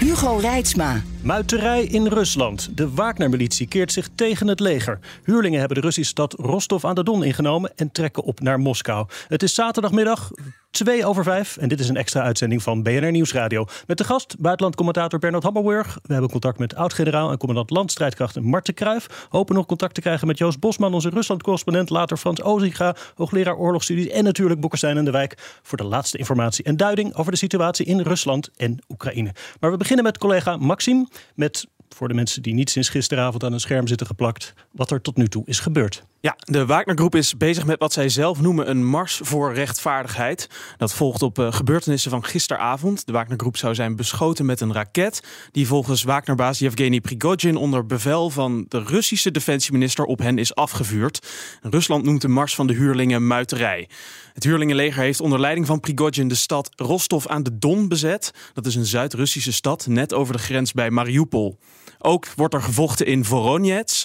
Hugo Reitsma. Muiterij in Rusland. De Wagner-militie keert zich tegen het leger. Huurlingen hebben de Russische stad Rostov-aan-de-Don ingenomen en trekken op naar Moskou. Het is zaterdagmiddag, 2 over 5 en dit is een extra uitzending van BNR Nieuwsradio. Met de gast, buitenlandcommentator Bernard Hammelburg. We hebben contact met oud-generaal en commandant landstrijdkrachten Marten Kruijf. Hopen nog contact te krijgen met Joost Bosman, onze Rusland-correspondent. Later Frans Ozinga, hoogleraar oorlogsstudies. En natuurlijk Boekestein en de Wijk voor de laatste informatie en duiding over de situatie in Rusland en Oekraïne. Maar we beginnen met collega Maxime met voor de mensen die niet sinds gisteravond aan een scherm zitten geplakt, wat er tot nu toe is gebeurd. Ja, de Wagnergroep is bezig met wat zij zelf noemen een mars voor rechtvaardigheid. Dat volgt op uh, gebeurtenissen van gisteravond. De Wagnergroep zou zijn beschoten met een raket die volgens Wagnerbaas Yevgeny Prigozhin onder bevel van de Russische defensieminister op hen is afgevuurd. Rusland noemt de mars van de huurlingen muiterij. Het huurlingenleger heeft onder leiding van Prigozhin de stad Rostov aan de Don bezet. Dat is een Zuid-Russische stad net over de grens bij Mariupol. Ook wordt er gevochten in Voronezh.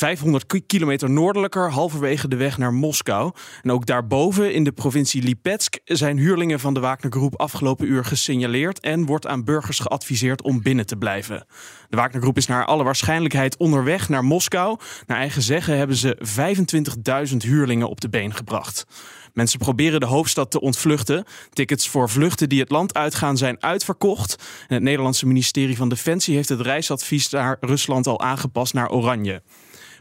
500 kilometer noordelijker, halverwege de weg naar Moskou. En ook daarboven in de provincie Lipetsk zijn huurlingen van de Wagnergroep afgelopen uur gesignaleerd en wordt aan burgers geadviseerd om binnen te blijven. De Wagnergroep is naar alle waarschijnlijkheid onderweg naar Moskou. Naar eigen zeggen hebben ze 25.000 huurlingen op de been gebracht. Mensen proberen de hoofdstad te ontvluchten. Tickets voor vluchten die het land uitgaan zijn uitverkocht. Het Nederlandse ministerie van Defensie heeft het reisadvies naar Rusland al aangepast naar oranje.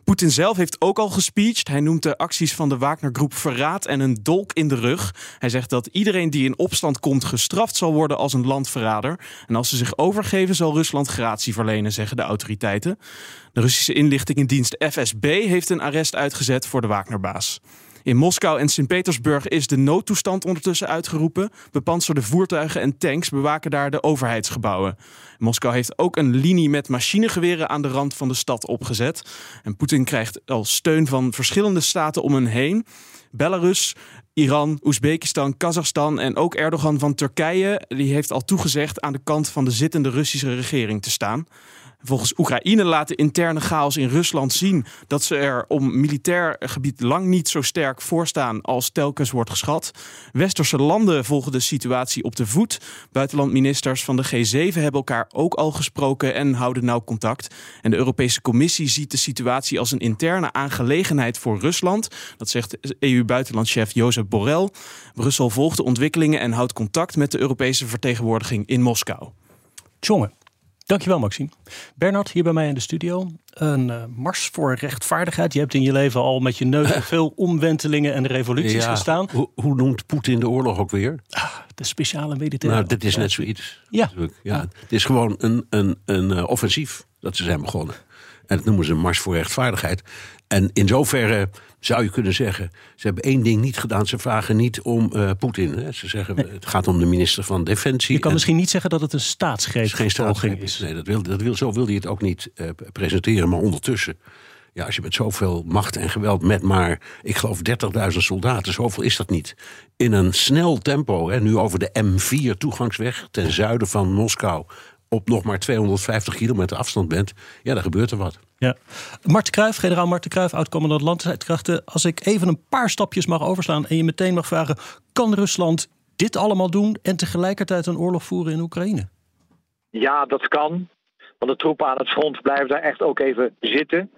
Poetin zelf heeft ook al gespeecht. Hij noemt de acties van de Wagnergroep verraad en een dolk in de rug. Hij zegt dat iedereen die in opstand komt gestraft zal worden als een landverrader. En als ze zich overgeven zal Rusland gratie verlenen, zeggen de autoriteiten. De Russische inlichtingendienst FSB heeft een arrest uitgezet voor de Wagnerbaas. In Moskou en Sint-Petersburg is de noodtoestand ondertussen uitgeroepen. Bepanserde voertuigen en tanks bewaken daar de overheidsgebouwen. Moskou heeft ook een linie met machinegeweren aan de rand van de stad opgezet. En Poetin krijgt al steun van verschillende staten om hem heen. Belarus, Iran, Oezbekistan, Kazachstan en ook Erdogan van Turkije. Die heeft al toegezegd aan de kant van de zittende Russische regering te staan. Volgens Oekraïne laat de interne chaos in Rusland zien dat ze er om militair gebied lang niet zo sterk voor staan als telkens wordt geschat. Westerse landen volgen de situatie op de voet. Buitenlandministers van de G7 hebben elkaar ook al gesproken en houden nauw contact. En de Europese Commissie ziet de situatie als een interne aangelegenheid voor Rusland. Dat zegt EU-buitenlandchef Jozef Borrell. Brussel volgt de ontwikkelingen en houdt contact met de Europese vertegenwoordiging in Moskou. Dankjewel, Maxime. Bernard, hier bij mij in de studio. Een uh, mars voor rechtvaardigheid. Je hebt in je leven al met je neus veel omwentelingen en revoluties gestaan. Hoe, hoe noemt Poetin de oorlog ook weer? Ah, de speciale militaire. Nou, dit is net zoiets. Ja. ja. Het is gewoon een, een, een uh, offensief dat ze zijn begonnen. En dat noemen ze een mars voor rechtvaardigheid. En in zoverre zou je kunnen zeggen, ze hebben één ding niet gedaan. Ze vragen niet om uh, Poetin. Ze zeggen, het gaat om de minister van Defensie. Je kan misschien niet zeggen dat het een staatsgreep geen staatsgreep is. Nee, dat wil, dat wil, zo wil hij het ook niet uh, presenteren. Maar ondertussen, ja, als je met zoveel macht en geweld met maar, ik geloof 30.000 soldaten, zoveel is dat niet. In een snel tempo, hè, nu over de M4 toegangsweg ten zuiden van Moskou op nog maar 250 kilometer afstand bent, ja, dan gebeurt er wat. Ja. Marten Kruijf, generaal Marten Kruijf, oud-commandant landstrijdkrachten. Als ik even een paar stapjes mag overslaan en je meteen mag vragen... kan Rusland dit allemaal doen en tegelijkertijd een oorlog voeren in Oekraïne? Ja, dat kan. Want de troepen aan het front blijven daar echt ook even zitten.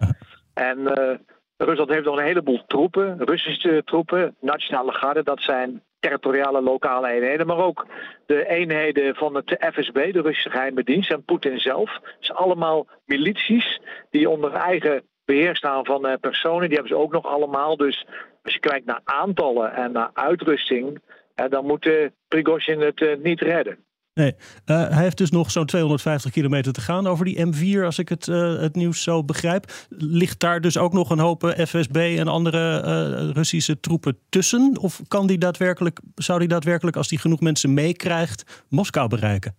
En uh, Rusland heeft nog een heleboel troepen, Russische troepen, nationale garde. Dat zijn territoriale lokale eenheden, maar ook de eenheden van het FSB, de Russische geheime dienst, en Poetin zelf. Zijn allemaal milities die onder eigen beheer staan van uh, personen. Die hebben ze ook nog allemaal. Dus als je kijkt naar aantallen en naar uitrusting, uh, dan moet Prigozhin het uh, niet redden. Nee, uh, hij heeft dus nog zo'n 250 kilometer te gaan over die M4, als ik het, uh, het nieuws zo begrijp. Ligt daar dus ook nog een hoop FSB en andere Russische troepen tussen? Of kan die daadwerkelijk, zou die daadwerkelijk, als hij genoeg mensen meekrijgt, Moskou bereiken?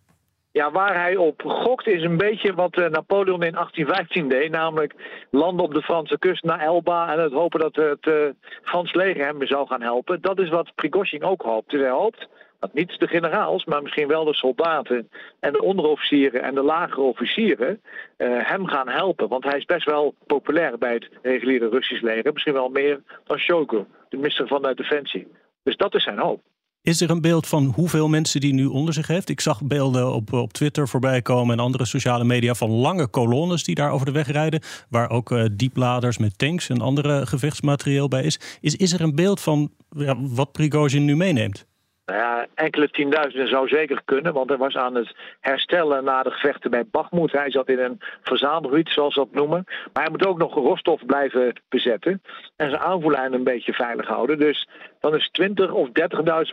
Ja, waar hij op gokt is een beetje wat eh, Napoleon in 1815 deed. Namelijk landen op de Franse kust naar Elba en het hopen dat het Frans leger hem zou gaan helpen. Dat is wat Prigozhin ook hoopt. Dus hij hoopt niet de generaals, maar misschien wel de soldaten en de onderofficieren en de lagere officieren uh, hem gaan helpen. Want hij is best wel populair bij het reguliere Russisch leger. Misschien wel meer dan Shoigu, de minister van de Defensie. Dus dat is zijn hoop. Is er een beeld van hoeveel mensen die nu onder zich heeft? Ik zag beelden op, op Twitter voorbij komen en andere sociale media van lange kolonnes die daar over de weg rijden. Waar ook uh, diepladers met tanks en andere gevechtsmaterieel bij is. Is, is er een beeld van wat Prigozhin nu meeneemt? Nou ja, enkele tienduizenden zou zeker kunnen, want hij was aan het herstellen na de gevechten bij Bakhmut. Hij zat in een verzamelgebied, zoals ze dat noemen. Maar hij moet ook nog Rostov blijven bezetten en zijn aanvoerlijn een beetje veilig houden. Dus dan is 20 of 30.000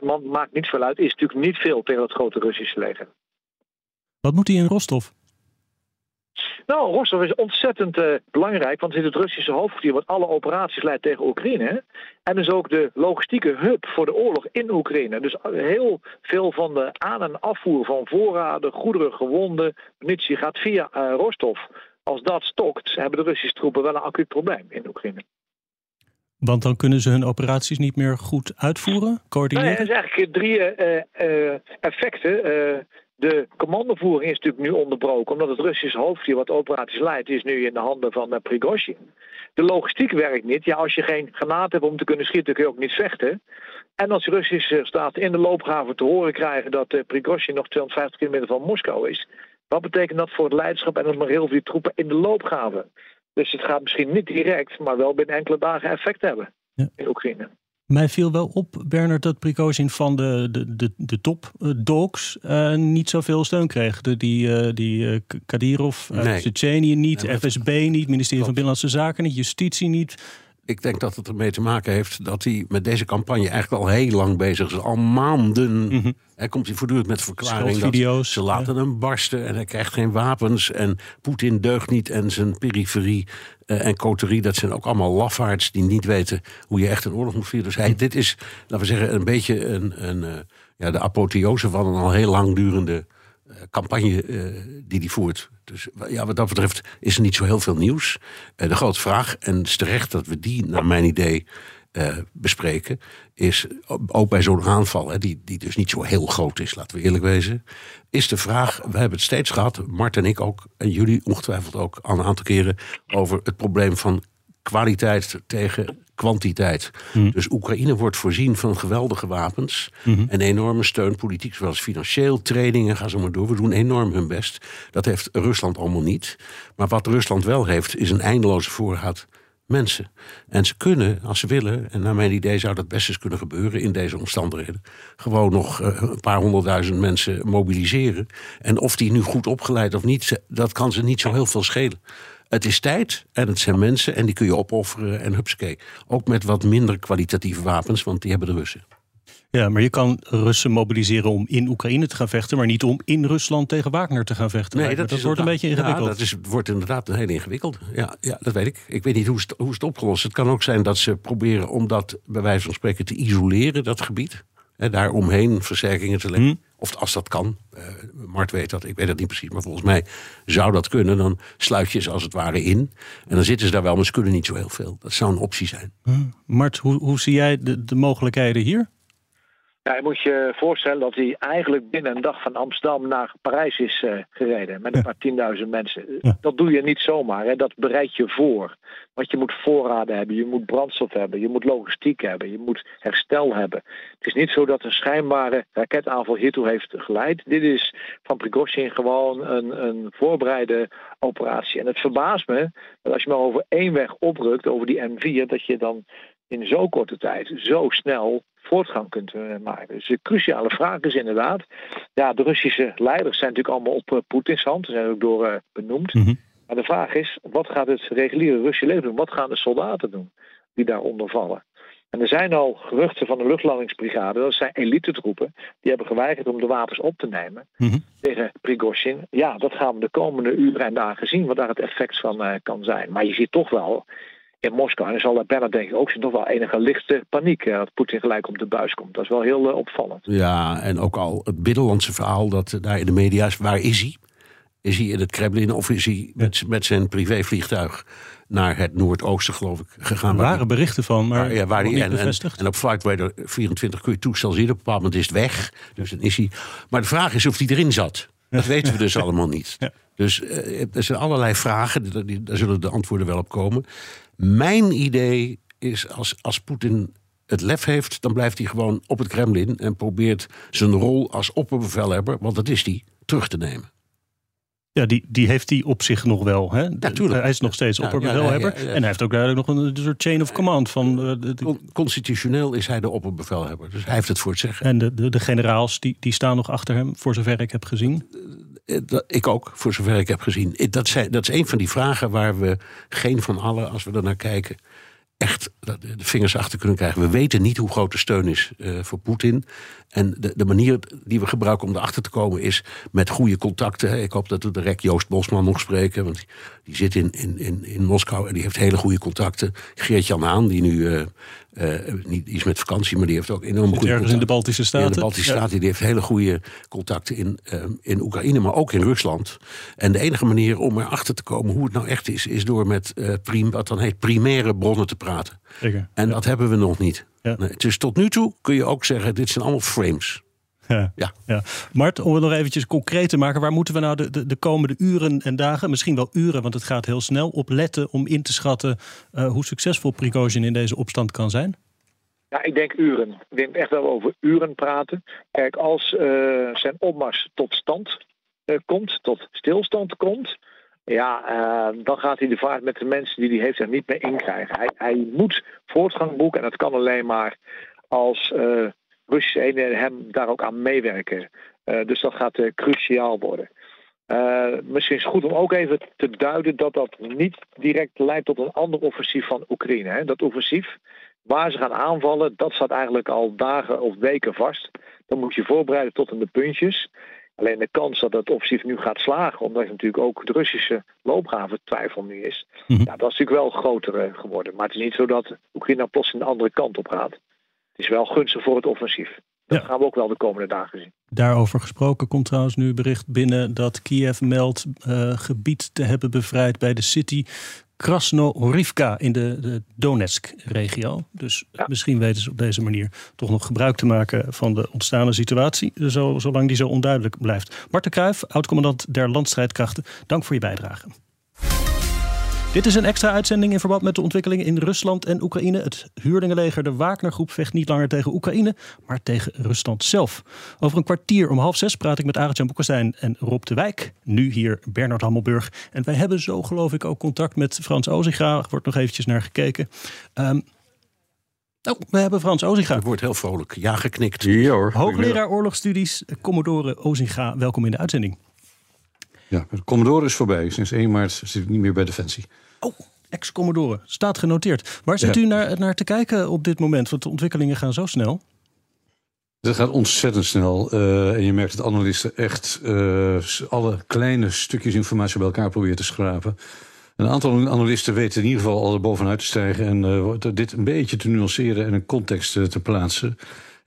man, maakt niet veel uit, is natuurlijk niet veel tegen het grote Russische leger. Wat moet hij in Rostov? Nou, Rostov is ontzettend uh, belangrijk, want het is het Russische hoofdkwartier wat alle operaties leidt tegen Oekraïne. En is ook de logistieke hub voor de oorlog in Oekraïne. Dus heel veel van de aan- en afvoer van voorraden, goederen, gewonden, munitie gaat via uh, Rostov. Als dat stokt, hebben de Russische troepen wel een acuut probleem in Oekraïne. Want dan kunnen ze hun operaties niet meer goed uitvoeren, coördineren? Nee, er zijn eigenlijk drie uh, effecten. De commandovoering is natuurlijk nu onderbroken, omdat het Russische hoofdkwartier wat operaties leidt, is nu in de handen van uh, Prigozhin. De logistiek werkt niet. Ja, als je geen granaat hebt om te kunnen schieten, kun je ook niet vechten. En als de Russische staat in de loopgraven te horen krijgen dat uh, Prigozhin nog 250 kilometer van Moskou is, wat betekent dat voor het leiderschap en het moreel van die troepen in de loopgraven? Dus het gaat misschien niet direct, maar wel binnen enkele dagen effect hebben ja. in Oekraïne. Mij viel wel op, Bernard, dat Prigozhin van de, de, de, de top uh, dogs uh, niet zoveel steun kreeg. De, die uh, die Kadyrov, nee. Tsjetsjenië niet, nee, FSB niet, ministerie klopt. van Binnenlandse Zaken niet, justitie niet. Ik denk dat het ermee te maken heeft dat hij met deze campagne eigenlijk al heel lang bezig is. Al maanden mm -hmm. hij komt hij voortdurend met verklaring dat ze laten ja. hem barsten en hij krijgt geen wapens. En Poetin deugt niet en zijn periferie uh, en coterie, dat zijn ook allemaal lafaards die niet weten hoe je echt een oorlog moet vieren. Dus hij, dit is, laten we zeggen, een beetje een, een, uh, ja, de apotheose van een al heel lang durende campagne die hij voert. Dus ja, wat dat betreft is er niet zo heel veel nieuws. de grote vraag, en het is terecht dat we die, naar mijn idee, uh, bespreken, is ook bij zo'n aanval, hè, die, die dus niet zo heel groot is, laten we eerlijk wezen, is de vraag, we hebben het steeds gehad, Mart en ik ook, en jullie ongetwijfeld ook al een aantal keren, over het probleem van kwaliteit tegen kwantiteit. Mm. Dus Oekraïne wordt voorzien van geweldige wapens mm -hmm. en enorme steun, politiek zoals financieel, trainingen, ga zo maar door. We doen enorm hun best. Dat heeft Rusland allemaal niet. Maar wat Rusland wel heeft, is een eindeloze voorraad mensen. En ze kunnen, als ze willen, en naar mijn idee zou dat best eens kunnen gebeuren in deze omstandigheden, gewoon nog uh, een paar honderdduizend mensen mobiliseren. En of die nu goed opgeleid of niet, dat kan ze niet zo heel veel schelen. Het is tijd en het zijn mensen en die kun je opofferen en hupsakee. Ook met wat minder kwalitatieve wapens, want die hebben de Russen. Ja, maar je kan Russen mobiliseren om in Oekraïne te gaan vechten, maar niet om in Rusland tegen Wagner te gaan vechten. Nee, dat, dat wordt een beetje ingewikkeld. Ja, dat is, wordt inderdaad heel ingewikkeld. Ja, ja, dat weet ik. Ik weet niet hoe het, hoe het opgelost. Het kan ook zijn dat ze proberen om dat, bij wijze van spreken, te isoleren, dat gebied. Hè, daar omheen versterkingen te leggen. Hmm. Of als dat kan. Uh, Mart weet dat, ik weet dat niet precies. Maar volgens mij zou dat kunnen. Dan sluit je ze als het ware in. En dan zitten ze daar wel, maar ze kunnen niet zo heel veel. Dat zou een optie zijn. Hmm. Mart, hoe, hoe zie jij de, de mogelijkheden hier? Ja, je moet je voorstellen dat hij eigenlijk binnen een dag van Amsterdam naar Parijs is uh, gereden. Met een paar tienduizend mensen. Ja. Dat doe je niet zomaar. Hè. Dat bereid je voor. Want je moet voorraden hebben, je moet brandstof hebben, je moet logistiek hebben, je moet herstel hebben. Het is niet zo dat een schijnbare raketaanval hiertoe heeft geleid. Dit is van Prigozhin gewoon een, een voorbereide operatie. En het verbaast me dat als je maar over één weg oprukt, over die M4, dat je dan in zo'n korte tijd zo snel voortgang kunt maken. Dus de cruciale vraag is inderdaad, ja, de Russische leiders zijn natuurlijk allemaal op uh, Poetins hand, ze zijn ook door uh, benoemd. Mm -hmm. Maar de vraag is, wat gaat het reguliere Russische leger doen? Wat gaan de soldaten doen die daaronder vallen? En er zijn al geruchten van de luchtlandingsbrigade, dat zijn elite-troepen, die hebben geweigerd om de wapens op te nemen mm -hmm. tegen Prigozhin. Ja, dat gaan we de komende uren en dagen zien, wat daar het effect van uh, kan zijn. Maar je ziet toch wel, in Moskou. En er zal bijna denk ik ook nog wel enige lichte paniek uh, dat Poetin gelijk op de buis komt. Dat is wel heel opvallend. Ja, en ook al het binnenlandse verhaal dat daar in de media is, waar is hij? Is hij in het Kremlin of is hij met, met zijn privévliegtuig naar het noordoosten, geloof ik, gegaan? Er waren berichten van, maar waar, ja, waar die, en, en, en, op Flightradar 24 kun je toestel zien. Op een bepaald moment is het weg. Dus dan is hij. Maar de vraag is of hij erin zat. Dat weten we dus allemaal niet. Ja. Dus uh, er zijn allerlei vragen, daar zullen de antwoorden wel op komen. Mijn idee is als, als Poetin het lef heeft, dan blijft hij gewoon op het Kremlin en probeert zijn rol als opperbevelhebber, want dat is hij, terug te nemen. Ja, die, die heeft hij op zich nog wel. Hè? Ja, hij is nog steeds opperbevelhebber. en hij heeft ook duidelijk nog een soort chain of command. Van, uh, de, Constitutioneel is hij de opperbevelhebber. Dus hij heeft het voor het zeggen. En de, de, de generaals die, die staan nog achter hem, voor zover ik heb gezien. Eh, ik ook, voor zover ik heb gezien. Dat, zijn, dat is een van die vragen waar we geen van allen, als we er naar kijken, echt de vingers achter kunnen krijgen. We weten niet hoe groot de steun is uh, voor Poetin. En de, de, manier die we gebruiken om erachter te komen is met goede contacten. Ik hoop dat we direct Joost Bosman nog spreken. Want die zit in, in, in, in Moskou en die heeft hele goede contacten. Geert-Jan Haan, die nu uh, uh, niet is met vakantie, maar die heeft ook enorm goede ergens in de Baltische Staten. De Baltische Staten, die heeft hele goede contacten in, uh, in Oekraïne, maar ook in Rusland. En de enige manier om erachter te komen hoe het nou echt is, is door met prim, wat dan heet primaire bronnen te praten. Zeker. En dat hebben we nog niet. Ja. Nee, dus tot nu toe kun je ook zeggen, dit zijn allemaal frames. Ja. Ja. ja. Mart, om het nog eventjes concreet te maken, waar moeten we nou de, de, de, komende uren en dagen, misschien wel uren, want het gaat heel snel, op letten om in te schatten uh, hoe succesvol Prigozhin in deze opstand kan zijn? Ja, ik denk uren. Ik denk echt wel over uren praten. Kijk, als uh, zijn opmars tot stand uh, komt, tot stilstand komt, ja, uh, dan gaat hij de vaart met de mensen die hij heeft er niet meer inkrijgen. Hij, hij moet voortgang boeken en dat kan alleen maar als uh, Russische eenheden hem daar ook aan meewerken. Uh, dus dat gaat cruciaal worden. misschien is het goed om ook even te duiden dat dat niet direct leidt tot een ander offensief van Oekraïne. Hè. Dat offensief waar ze gaan aanvallen, dat staat eigenlijk al dagen of weken vast. Dan moet je voorbereiden tot aan de puntjes. Alleen de kans dat het offensief nu gaat slagen, omdat natuurlijk ook de Russische loopgave twijfel nu is, mhm. ja, dat is natuurlijk wel groter eh, geworden. Maar het is niet zo dat Oekraïne plots een andere kant op gaat. Is wel gunstig voor het offensief. Dat gaan we ook wel de komende dagen zien. Daarover gesproken komt trouwens nu bericht binnen dat Kiev meldt uh, gebied te hebben bevrijd bij de City Krasno-Rivka in de, de Donetsk-regio. Dus misschien weten ze op deze manier toch nog gebruik te maken van de ontstaande situatie, zo, zolang die zo onduidelijk blijft. Marten Kruijf, oud-commandant der landstrijdkrachten, dank voor je bijdrage. Dit is een extra uitzending in verband met de ontwikkelingen in Rusland en Oekraïne. Het huurlingenleger, de Wagnergroep, vecht niet langer tegen Oekraïne, maar tegen Rusland zelf. Over een kwartier om half zes praat ik met Arend-Jan Boekestein en Rob de Wijk. Nu hier Bernard Hammelburg. En wij hebben zo geloof ik ook contact met Frans Ozinga. Er wordt nog eventjes naar gekeken. Um, Oh, we hebben Frans Ozinga. Het wordt heel vrolijk. Ja, geknikt. Ja, hoor. Hoogleraar oorlogsstudies, Commodore Ozinga. Welkom in de uitzending. Ja, de Commodore is voorbij. Sinds 1 maart zit ik niet meer bij Defensie. Oh, ex-Commodore. Staat genoteerd. Waar zit u naar, naar te kijken op dit moment? Want de ontwikkelingen gaan zo snel. Dat gaat ontzettend snel. Uh, en je merkt dat analisten echt uh, alle kleine stukjes informatie bij elkaar proberen te schrapen. Een aantal analisten weten in ieder geval al er bovenuit te stijgen en uh, dit een beetje te nuanceren en een context te plaatsen.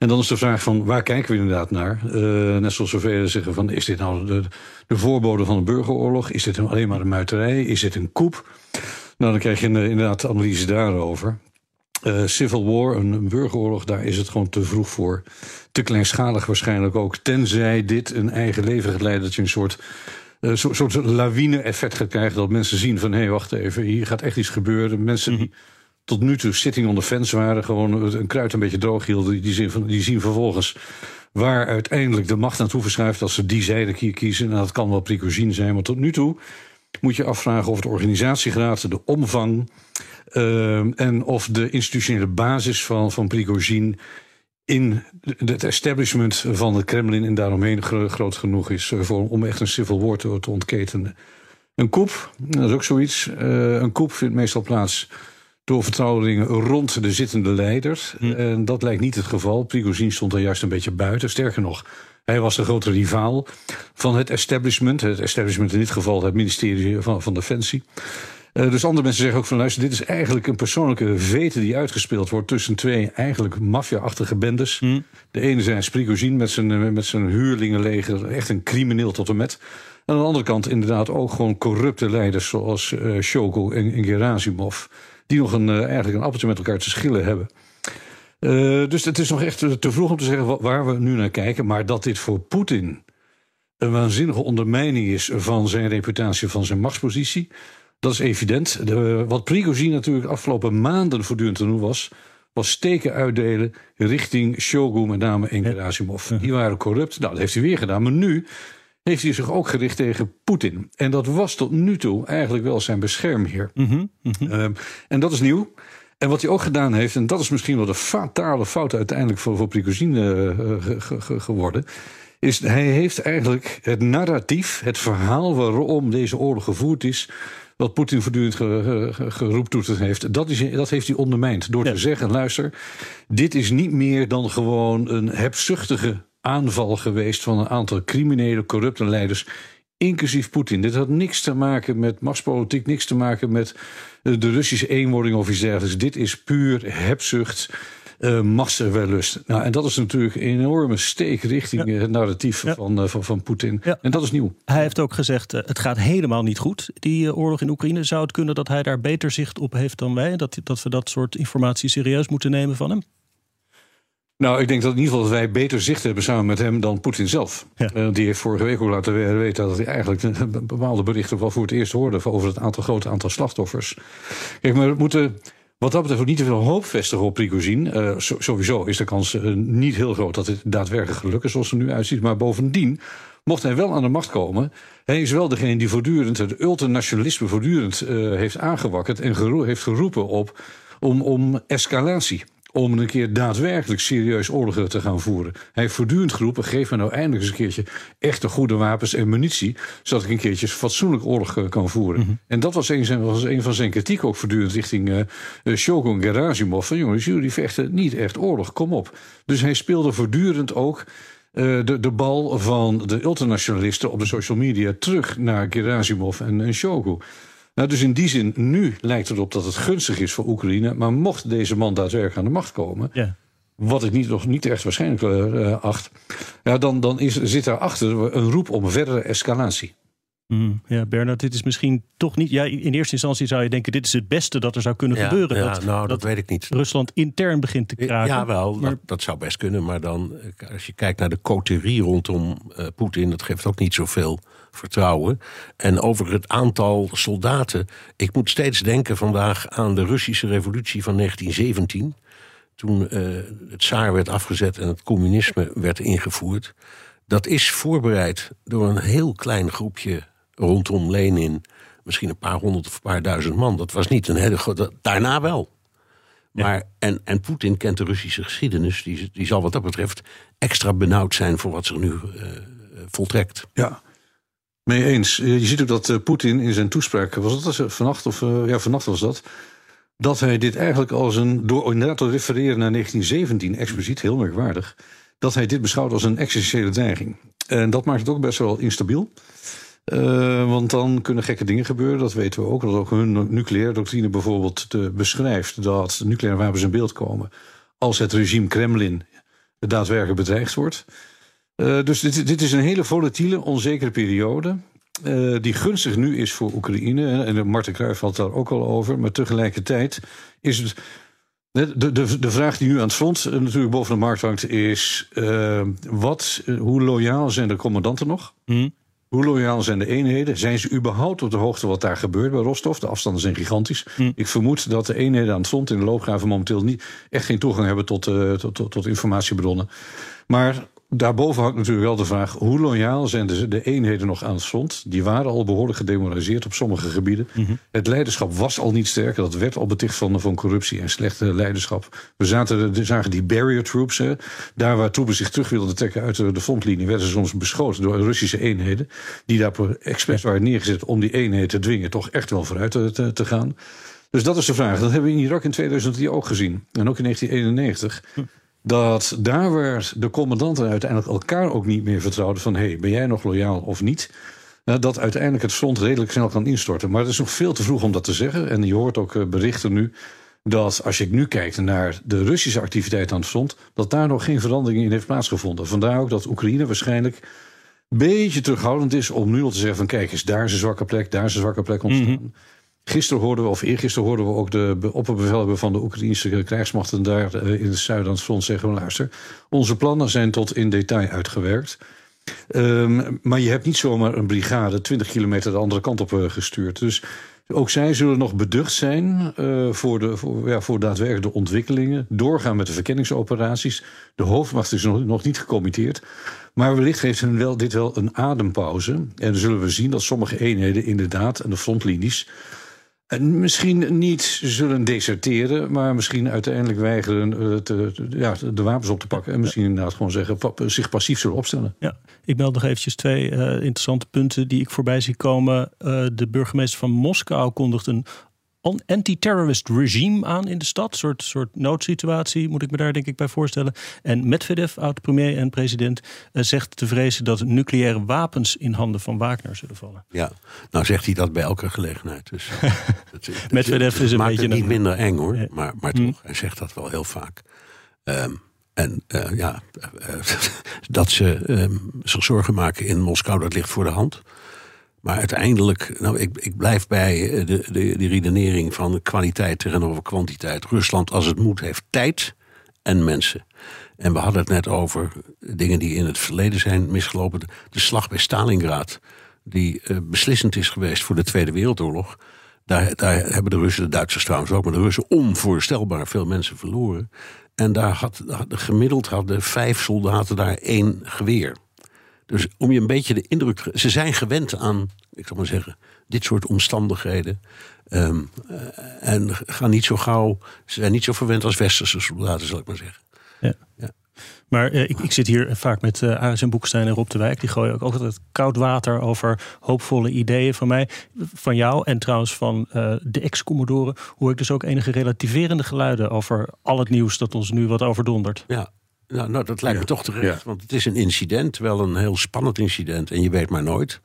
En dan is de vraag van waar kijken we inderdaad naar? Uh, net zoals zoveel zeggen van is dit nou de, de voorbode van een burgeroorlog? Is dit alleen maar een muiterij? Is dit een koep? Nou, dan krijg je inderdaad analyse daarover. Uh, Civil War, een, burgeroorlog, daar is het gewoon te vroeg voor. Te kleinschalig waarschijnlijk ook. Tenzij dit een eigen leven gaat leiden dat je een soort uh, soort lawine-effect gaat krijgen. Dat mensen zien van hé, hey, wacht even, hier gaat echt iets gebeuren. Mensen mhm tot nu toe sitting on the waren. Gewoon een kruid een beetje droog hielden. Die zien, die zien vervolgens waar uiteindelijk de macht naartoe verschuift als ze die zijde kiezen. En nou, dat kan wel Prigozhin zijn, maar tot nu toe moet je afvragen of de organisatiegraad, de omvang uh, en of de institutionele basis van, van Prigozhin in het establishment van het Kremlin en daaromheen groot genoeg is eh, voor, om echt een civil war te, te ontketenen. Een koep, dat is ook zoiets. Uh, een koep vindt meestal plaats door vertrouwelingen rond de zittende leiders. Hm. En dat lijkt niet het geval. Prigozhin stond er juist een beetje buiten. Sterker nog, hij was de grote rivaal van het establishment. Het establishment in dit geval het ministerie van, van Defensie. Uh, dus andere mensen zeggen ook van luister, dit is eigenlijk een persoonlijke vete die uitgespeeld wordt tussen twee eigenlijk maffia-achtige bendes. Hmm. De ene zijn Prigozhin met zijn, met zijn huurlingenleger, echt een crimineel tot en met. En aan de andere kant inderdaad ook gewoon corrupte leiders zoals uh, Shogo en, en Gerasimov. Die nog een, uh, eigenlijk een appeltje met elkaar te schillen hebben. Uh, dus het is nog echt te vroeg om te zeggen waar we nu naar kijken. Maar dat dit voor Poetin een waanzinnige ondermijning is van zijn reputatie, van zijn machtspositie. Dat is evident. De, wat Prigozhin natuurlijk de afgelopen maanden voortdurend te doen was, was steken uitdelen richting Shogun, met name en Gerasimov. Die waren corrupt. Nou, dat heeft hij weer gedaan. Maar nu heeft hij zich ook gericht tegen Poetin. En dat was tot nu toe eigenlijk wel zijn beschermheer. Mm -hmm, mm -hmm. Um, en dat is nieuw. En wat hij ook gedaan heeft, en dat is misschien wel de fatale fout uiteindelijk voor, voor uh, ge, ge, geworden. Is hij heeft eigenlijk het narratief, het verhaal waarom deze oorlog gevoerd is. Wat Poetin voortdurend geroeptoeterd heeft, dat, is, dat heeft hij ondermijnd. Door ja. te zeggen: luister, dit is niet meer dan gewoon een hebzuchtige aanval geweest van een aantal criminele, corrupte leiders. Inclusief Poetin. Dit had niks te maken met machtspolitiek, niks te maken met de Russische eenwording of iets dergelijks. Dit is puur hebzucht, uh. Nou, en dat is natuurlijk een enorme steek richting ja. het narratief ja. van, uh, van, van Poetin. Ja. En dat is nieuw. Hij heeft ook gezegd: uh, het gaat helemaal niet goed, die oorlog in Oekraïne. Zou het kunnen dat hij daar beter zicht op heeft dan wij? Dat, dat we dat soort informatie serieus moeten nemen van hem? Nou, ik denk dat in ieder geval wij beter zicht hebben samen met hem dan Poetin zelf. Ja. Uh, die heeft vorige week ook laten weten dat hij eigenlijk bepaalde berichten wel voor het eerst hoorde over het aantal grote aantal slachtoffers. Kijk, maar we moeten wat dat betreft ook niet te veel hoop vestigen op Prigozhin. Uh, so, sowieso is de kans uh, niet heel groot dat het daadwerkelijk gelukt is zoals het er nu uitziet. Maar bovendien, mocht hij wel aan de macht komen, hij is wel degene die voortdurend het ultranationalisme voortdurend heeft aangewakkerd en gero heeft geroepen op om, om escalatie om een keer daadwerkelijk serieus oorlogen te gaan voeren. Hij heeft voortdurend geroepen, geef me nou eindelijk eens een keertje echte goede wapens en munitie, zodat ik een keertje fatsoenlijk oorlog kan voeren. Mhm. Mm -hmm. En dat was een, was een van zijn kritiek ook voortdurend richting uh, Shogun Gerasimov. Van jongens, jullie vechten niet echt oorlog, kom op. Dus hij speelde voortdurend ook uh, de, de bal van de ultranationalisten op de social media terug naar Gerasimov en, en Shogun. Nou, dus in die zin, nu lijkt het op dat het gunstig is voor Oekraïne. Maar mocht deze man daadwerkelijk aan de macht komen. Ja. Wat ik niet, nog niet echt waarschijnlijk uh, acht. Ja, dan, dan is, zit daarachter een roep om verdere escalatie. Mm, ja, Bernard, dit is misschien toch niet. Ja, in eerste instantie zou je denken: dit is het beste dat er zou kunnen ja, gebeuren. Ja, dat, nou, dat, dat, weet ik niet. Rusland intern begint te kraken. Ja, wel, maar... dat, dat, zou best kunnen. Maar dan, als je kijkt naar de coterie rondom uh, Poetin, dat geeft ook niet zoveel vertrouwen. En over het aantal soldaten. Ik moet steeds denken vandaag aan de Russische revolutie van 1917. Toen uh, het Tsaar werd afgezet en het communisme werd ingevoerd. Dat is voorbereid door een heel klein groepje rondom Lenin. Misschien een paar honderd of een paar duizend man. Dat was niet een hele grote. Daarna wel. Maar, ja. En, en Poetin kent de Russische geschiedenis. Die, die zal wat dat betreft extra benauwd zijn voor wat zich nu uh, voltrekt. Ja, mee eens. Je ziet ook dat uh, Poetin in zijn toespraak, was dat vannacht of uh, ja, vannacht was dat, dat hij dit eigenlijk als een, door inderdaad te refereren naar 1917, expliciet, heel merkwaardig, dat hij dit beschouwt als een existentiële dreiging. En dat maakt het ook best wel instabiel. Uh, want dan kunnen gekke dingen gebeuren, dat weten we ook. Dat ook hun nucleaire doctrine bijvoorbeeld beschrijft dat nucleaire wapens in beeld komen als het regime Kremlin daadwerkelijk bedreigd wordt. Uh, dus dit, dit, is een hele volatiele, onzekere periode. Uh, die gunstig nu is voor Oekraïne. En Marten Kruijf had daar ook al over. Maar tegelijkertijd is het. De, de, de vraag die nu aan het front natuurlijk boven de markt hangt is: wat, hoe loyaal zijn de commandanten nog? Mm. Hoe loyaal zijn de eenheden? Zijn ze überhaupt op de hoogte wat daar gebeurt bij Rostov? De afstanden zijn gigantisch. Mm. Ik vermoed dat de eenheden aan het front in de loopgraven momenteel niet echt geen toegang hebben tot, uh, tot, tot, tot informatiebronnen. Maar daarboven hangt natuurlijk wel de vraag: hoe loyaal zijn de, de, eenheden nog aan het front? Die waren al behoorlijk gedemoraliseerd op sommige gebieden. Mm -hmm. Het leiderschap was al niet sterk. Dat werd al beticht van, van corruptie en slechte leiderschap. We zaten, zagen die barrier troops. Hè. Daar waar troepen zich terug wilden trekken uit de, de frontlinie, werden ze soms beschoten door Russische eenheden. Die daar expres waren neergezet om die eenheden te dwingen toch echt wel vooruit te, te, te gaan. Dus dat is de vraag. Dat hebben we in Irak in 2003 ook gezien. En ook in 1991. Dat daar waar de commandanten uiteindelijk elkaar ook niet meer vertrouwden van hé, hey, ben jij nog loyaal of niet? eh, dat uiteindelijk het front redelijk snel kan instorten. Maar het is nog veel te vroeg om dat te zeggen. En je hoort ook eh, berichten nu dat als je nu kijkt naar de Russische activiteit aan het front, dat daar nog geen verandering in heeft plaatsgevonden. Vandaar ook dat Oekraïne waarschijnlijk een beetje terughoudend is om nu al te zeggen van kijk eens, daar is een zwakke plek, daar is een zwakke plek ontstaan. Gisteren hoorden we, of eergisteren hoorden we ook de be- opperbevelhebber van de Oekraïnse krijgsmachten daar eh, in het zuiden aan het front zeggen: luister, onze plannen zijn tot in detail uitgewerkt. Ehm, maar je hebt niet zomaar een brigade 20 kilometer de andere kant op eh, gestuurd. Dus ook zij zullen nog beducht zijn eh, voor, de, voor, ja, voor daadwerkelijk ontwikkelingen. Doorgaan met de verkenningsoperaties. De hoofdmacht is nog, nog niet gecommitteerd. Maar wellicht heeft hun wel, dit wel een adempauze. En dan zullen we zien dat sommige eenheden inderdaad aan de frontlinies. En misschien niet zullen deserteren, maar misschien uiteindelijk weigeren eh, te, ja, de wapens op te pakken. En misschien inderdaad gewoon zeggen, pa- zich passief zullen opstellen. Ja, ik meld nog eventjes twee eh, interessante punten die ik voorbij zie komen. Eh, de burgemeester van Moskou kondigt een anti-terrorist regime aan in de stad. Een soort, soort noodsituatie, moet ik me daar denk ik bij voorstellen. En Medvedev, oud-premier en president, eh, zegt te vrezen dat nucleaire wapens in handen van Wagner zullen vallen. Ja, nou zegt hij dat bij elke gelegenheid. Dus, dat, dat- Medvedev is een maakt beetje het niet een- minder eng hoor, maar, maar Hm. toch, hij zegt dat wel heel vaak. Ehm, en eh, ja, dat ze ehm, zich zorgen maken in Moskou, dat ligt voor de hand. Maar uiteindelijk, nou, ik, ik blijf bij eh, de, de, redenering van kwaliteit tegenover kwantiteit. Rusland, als het moet, heeft tijd en mensen. En we hadden het net over dingen die in het verleden zijn misgelopen. De, slag bij Stalingrad, die eh, beslissend is geweest voor de Tweede Wereldoorlog. Daar, daar hebben de Russen, de Duitsers trouwens ook, maar de Russen onvoorstelbaar veel mensen verloren. En daar had gemiddeld hadden vijf soldaten daar één geweer. Dus om je een beetje de indruk te Ze zijn gewend aan, ik zal maar zeggen, dit soort omstandigheden. Ehm, eh, en gaan niet zo gauw. Ze zijn niet zo verwend als westerse soldaten, zal ik maar zeggen. Maar eh, ik, ik zit hier vaak met eh Aris en Boekstein en Rob de Wijk. Die gooien ook altijd koud water over hoopvolle ideeën van mij. Van jou en trouwens van eh, de ex-commodoren. Hoor ik dus ook enige relativerende geluiden over al het nieuws dat ons nu wat overdondert. Ja, nou, nou dat lijkt me toch terecht. ja. Want het is een incident, wel een heel spannend incident. En je weet maar nooit.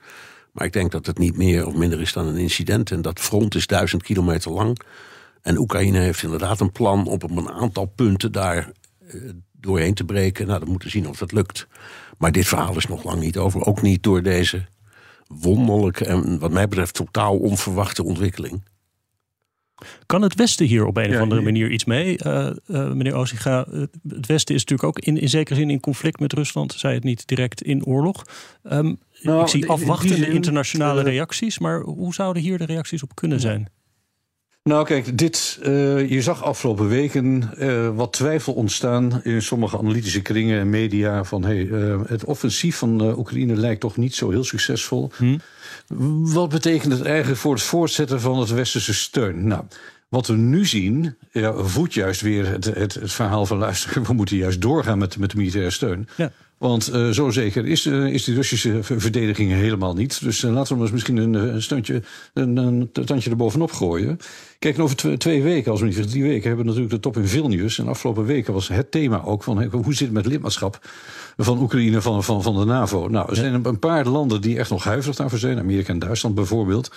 Maar ik denk dat het niet meer of minder is dan een incident. En dat front is duizend kilometer lang. En Oekraïne heeft inderdaad een plan om op een aantal punten daar eh, doorheen te breken. Nou, dan moeten we zien of dat lukt. Maar dit verhaal is nog lang niet over. Ook niet door deze wonderlijke en wat mij betreft totaal onverwachte ontwikkeling. Kan het Westen hier op een of andere manier iets mee? Eh, eh, meneer Ozinga, eh, het Westen is natuurlijk ook in, in zekere zin in conflict met Rusland. Zij het niet direct in oorlog. Ehm, Nou, ik zie in- in afwachtende zin, internationale reacties. Maar hoe zouden hier de reacties op kunnen zijn? Nou, kijk, dit, je zag afgelopen weken wat twijfel ontstaan in sommige analytische kringen en media. Van hey, het offensief van Oekraïne lijkt toch niet zo heel succesvol. Wat betekent het eigenlijk voor het voortzetten van het westerse steun? Nou, wat we nu zien, ja, voedt juist weer het, het, het verhaal van luisteren. We moeten juist doorgaan met, met de militaire steun. Ja. Want eh, zo zeker is, eh, is die Russische ver- verdediging helemaal niet. Dus eh, laten we eens misschien een, een, steuntje, een, een tandje erbovenop gooien. Kijk, over tw- twee weken, als we niet drie weken, hebben we natuurlijk de top in Vilnius. En afgelopen weken was het thema ook van hoe zit het met lidmaatschap van Oekraïne van, van, van de NAVO. Nou, er zijn een- paar landen die echt nog huiverig daarvoor zijn. Amerika en Duitsland bijvoorbeeld.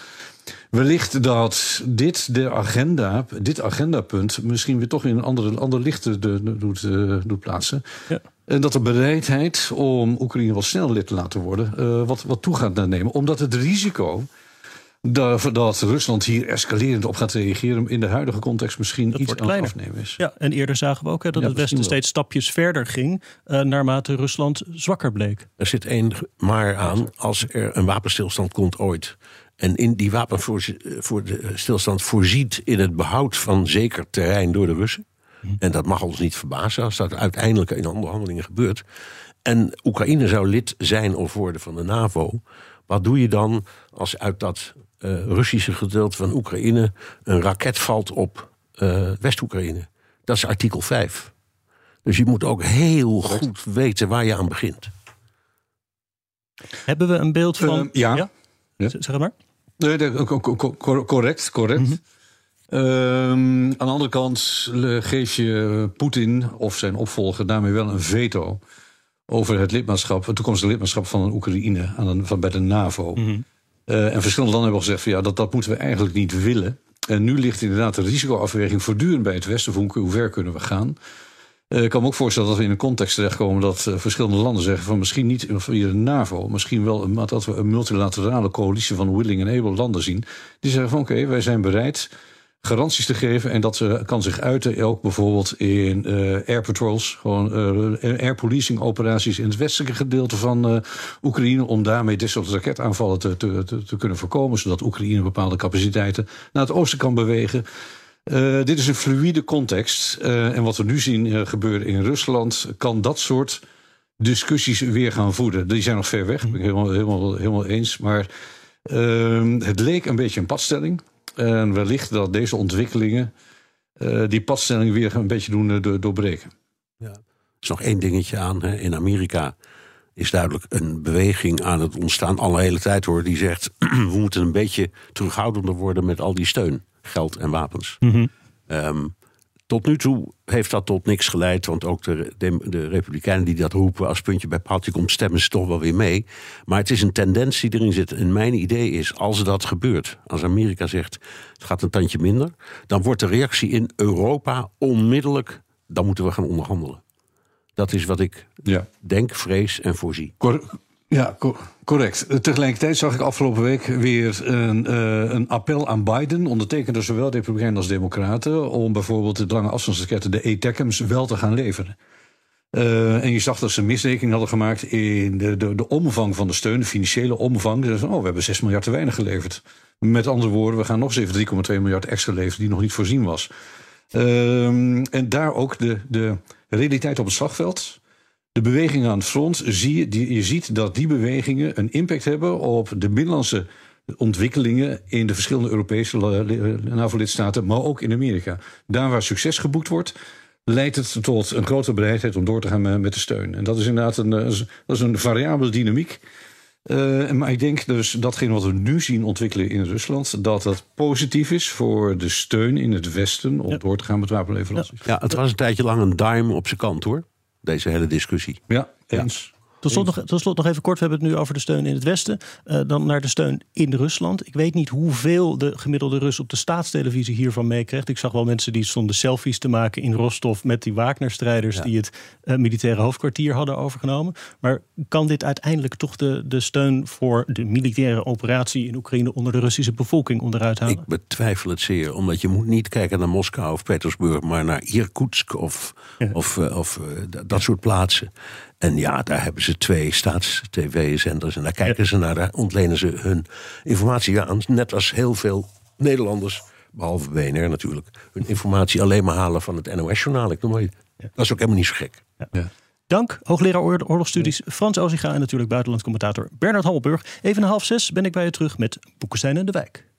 Wellicht dat dit, de agenda, dit agendapunt misschien weer toch in een andere, ander licht doet, doet plaatsen. Ja. En dat de bereidheid om Oekraïne wel snel lid te laten worden, eh, wat, wat toe gaat nemen. Omdat het risico dat, dat Rusland hier escalerend op gaat reageren in de huidige context misschien Dat iets aan het afnemen is. Ja, en eerder zagen we ook hè, dat Ja, het Westen steeds stapjes verder ging. eh, naarmate Rusland zwakker bleek. Er zit één maar aan als er een wapenstilstand komt ooit. En in die wapenstilstand voorziet in het behoud van zeker terrein door de Russen. En dat mag ons niet verbazen als dat uiteindelijk in onderhandelingen gebeurt. En Oekraïne zou lid zijn of worden van de NAVO. Wat doe je dan als uit dat eh, Russische gedeelte van Oekraïne een raket valt op eh, West-Oekraïne? Dat is artikel 5. Dus je moet ook heel goed weten waar je aan begint. Hebben we een beeld van... Eh, ja. Zeg maar. Nee, nee, co- co- co- Ehm, aan de andere kant geef je Poetin of zijn opvolger daarmee wel een veto over het lidmaatschap, het toekomstige lidmaatschap van Oekraïne aan van, bij de NAVO. Eh, en verschillende landen hebben al gezegd van ja, dat, dat moeten we eigenlijk niet willen. En nu ligt inderdaad de risicoafweging voortdurend bij het Westen. Hoe, hoe ver kunnen we gaan? Uh, ik kan me ook voorstellen dat we in een context terechtkomen dat uh, verschillende landen zeggen van misschien niet via de NAVO, misschien wel maar dat we een multilaterale coalitie van willing en able landen zien. Die zeggen van oké, okay, wij zijn bereid garanties te geven. En dat ze, kan zich uiten ook bijvoorbeeld in uh, air patrols, gewoon uh, air policing operaties in het westelijke gedeelte van uh, Oekraïne. Om daarmee dit soort raketaanvallen te, te, te, kunnen voorkomen. Zodat Oekraïne bepaalde capaciteiten naar het oosten kan bewegen. dit is een fluïde context. en wat we nu zien gebeuren in Rusland, kan dat soort discussies weer gaan voeden. Die zijn nog ver weg, ben ik helemaal, helemaal, helemaal eens. Maar ehm, het leek een beetje een padstelling. En wellicht dat deze ontwikkelingen uh, die padstelling weer een beetje doen uh, doorbreken. Ja. Er is nog één dingetje aan. Hè. In Amerika is duidelijk een beweging aan het ontstaan, al de hele tijd hoor, die zegt: we moeten een beetje terughoudender worden met al die steun, geld en wapens. Mm -hmm. um, tot nu toe heeft dat tot niks geleid, want ook de, de, de, Republikeinen die dat roepen als puntje bij paaltje komt, stemmen ze toch wel weer mee. Maar het is een tendens die erin zit. En mijn idee is, als dat gebeurt, als Amerika zegt het gaat een tandje minder, dan wordt de reactie in Europa onmiddellijk, dan moeten we gaan onderhandelen. Dat is wat ik ja. denk, vrees en voorzie. Cor ja, co correct. Tegelijkertijd zag ik afgelopen week weer een, uh, een appel aan Biden, ondertekend door zowel Republikeinen als Democraten, om bijvoorbeeld de lange afstandsraketten, de ATACMS, wel te gaan leveren. Uh, en je zag dat ze misrekening hadden gemaakt in de, de, de omvang van de steun, de financiële omvang. Ze oh, we hebben 6 miljard te weinig geleverd. Met andere woorden, we gaan nog eens even 3,2 miljard extra leveren die nog niet voorzien was. Uh, en daar ook de, de realiteit op het slagveld. De bewegingen aan het front, zie je, die, je ziet dat die bewegingen een impact hebben op de binnenlandse ontwikkelingen in de verschillende Europese NAVO-lidstaten, maar ook in Amerika. Daar waar succes geboekt wordt, leidt het tot een grotere bereidheid om door te gaan met de steun. En dat is inderdaad een, dat is een variabele dynamiek. Uh, maar ik denk dus datgene wat we nu zien ontwikkelen in Rusland, dat dat positief is voor de steun in het Westen om ja. door te gaan met wapenleveranties. Ja, het was een tijdje lang een dime op zijn kant hoor deze hele discussie. Ja, eens. Tot slot, nog, tot slot nog even kort, we hebben het nu over de steun in het Westen. Uh, dan naar de steun in Rusland. Ik weet niet hoeveel de gemiddelde Rus op de staatstelevisie hiervan meekrijgt. Ik zag wel mensen die stonden selfies te maken in Rostov met die Wagner-strijders ja. die het uh, militaire hoofdkwartier hadden overgenomen. Maar kan dit uiteindelijk toch de, de steun voor de militaire operatie in Oekraïne onder de Russische bevolking onderuit halen? Ik betwijfel het zeer, omdat je moet niet kijken naar Moskou of Petersburg, maar naar Irkutsk of, ja. of, uh, of dat soort plaatsen. En ja, daar hebben ze twee staats-tv-zenders. En daar kijken ze naar, daar ontlenen ze hun informatie aan. Net als heel veel Nederlanders, behalve BNR natuurlijk, hun informatie alleen maar halen van het NOS-journaal. Ik noem maar, Dat is ook helemaal niet zo gek. Ja. Ja. Dank, hoogleraar oorlogsstudies Frans Oziga en natuurlijk buitenlands commentator Bernard Hammelburg. Even een half zes ben ik bij je terug met Boekenstein en de Wijk.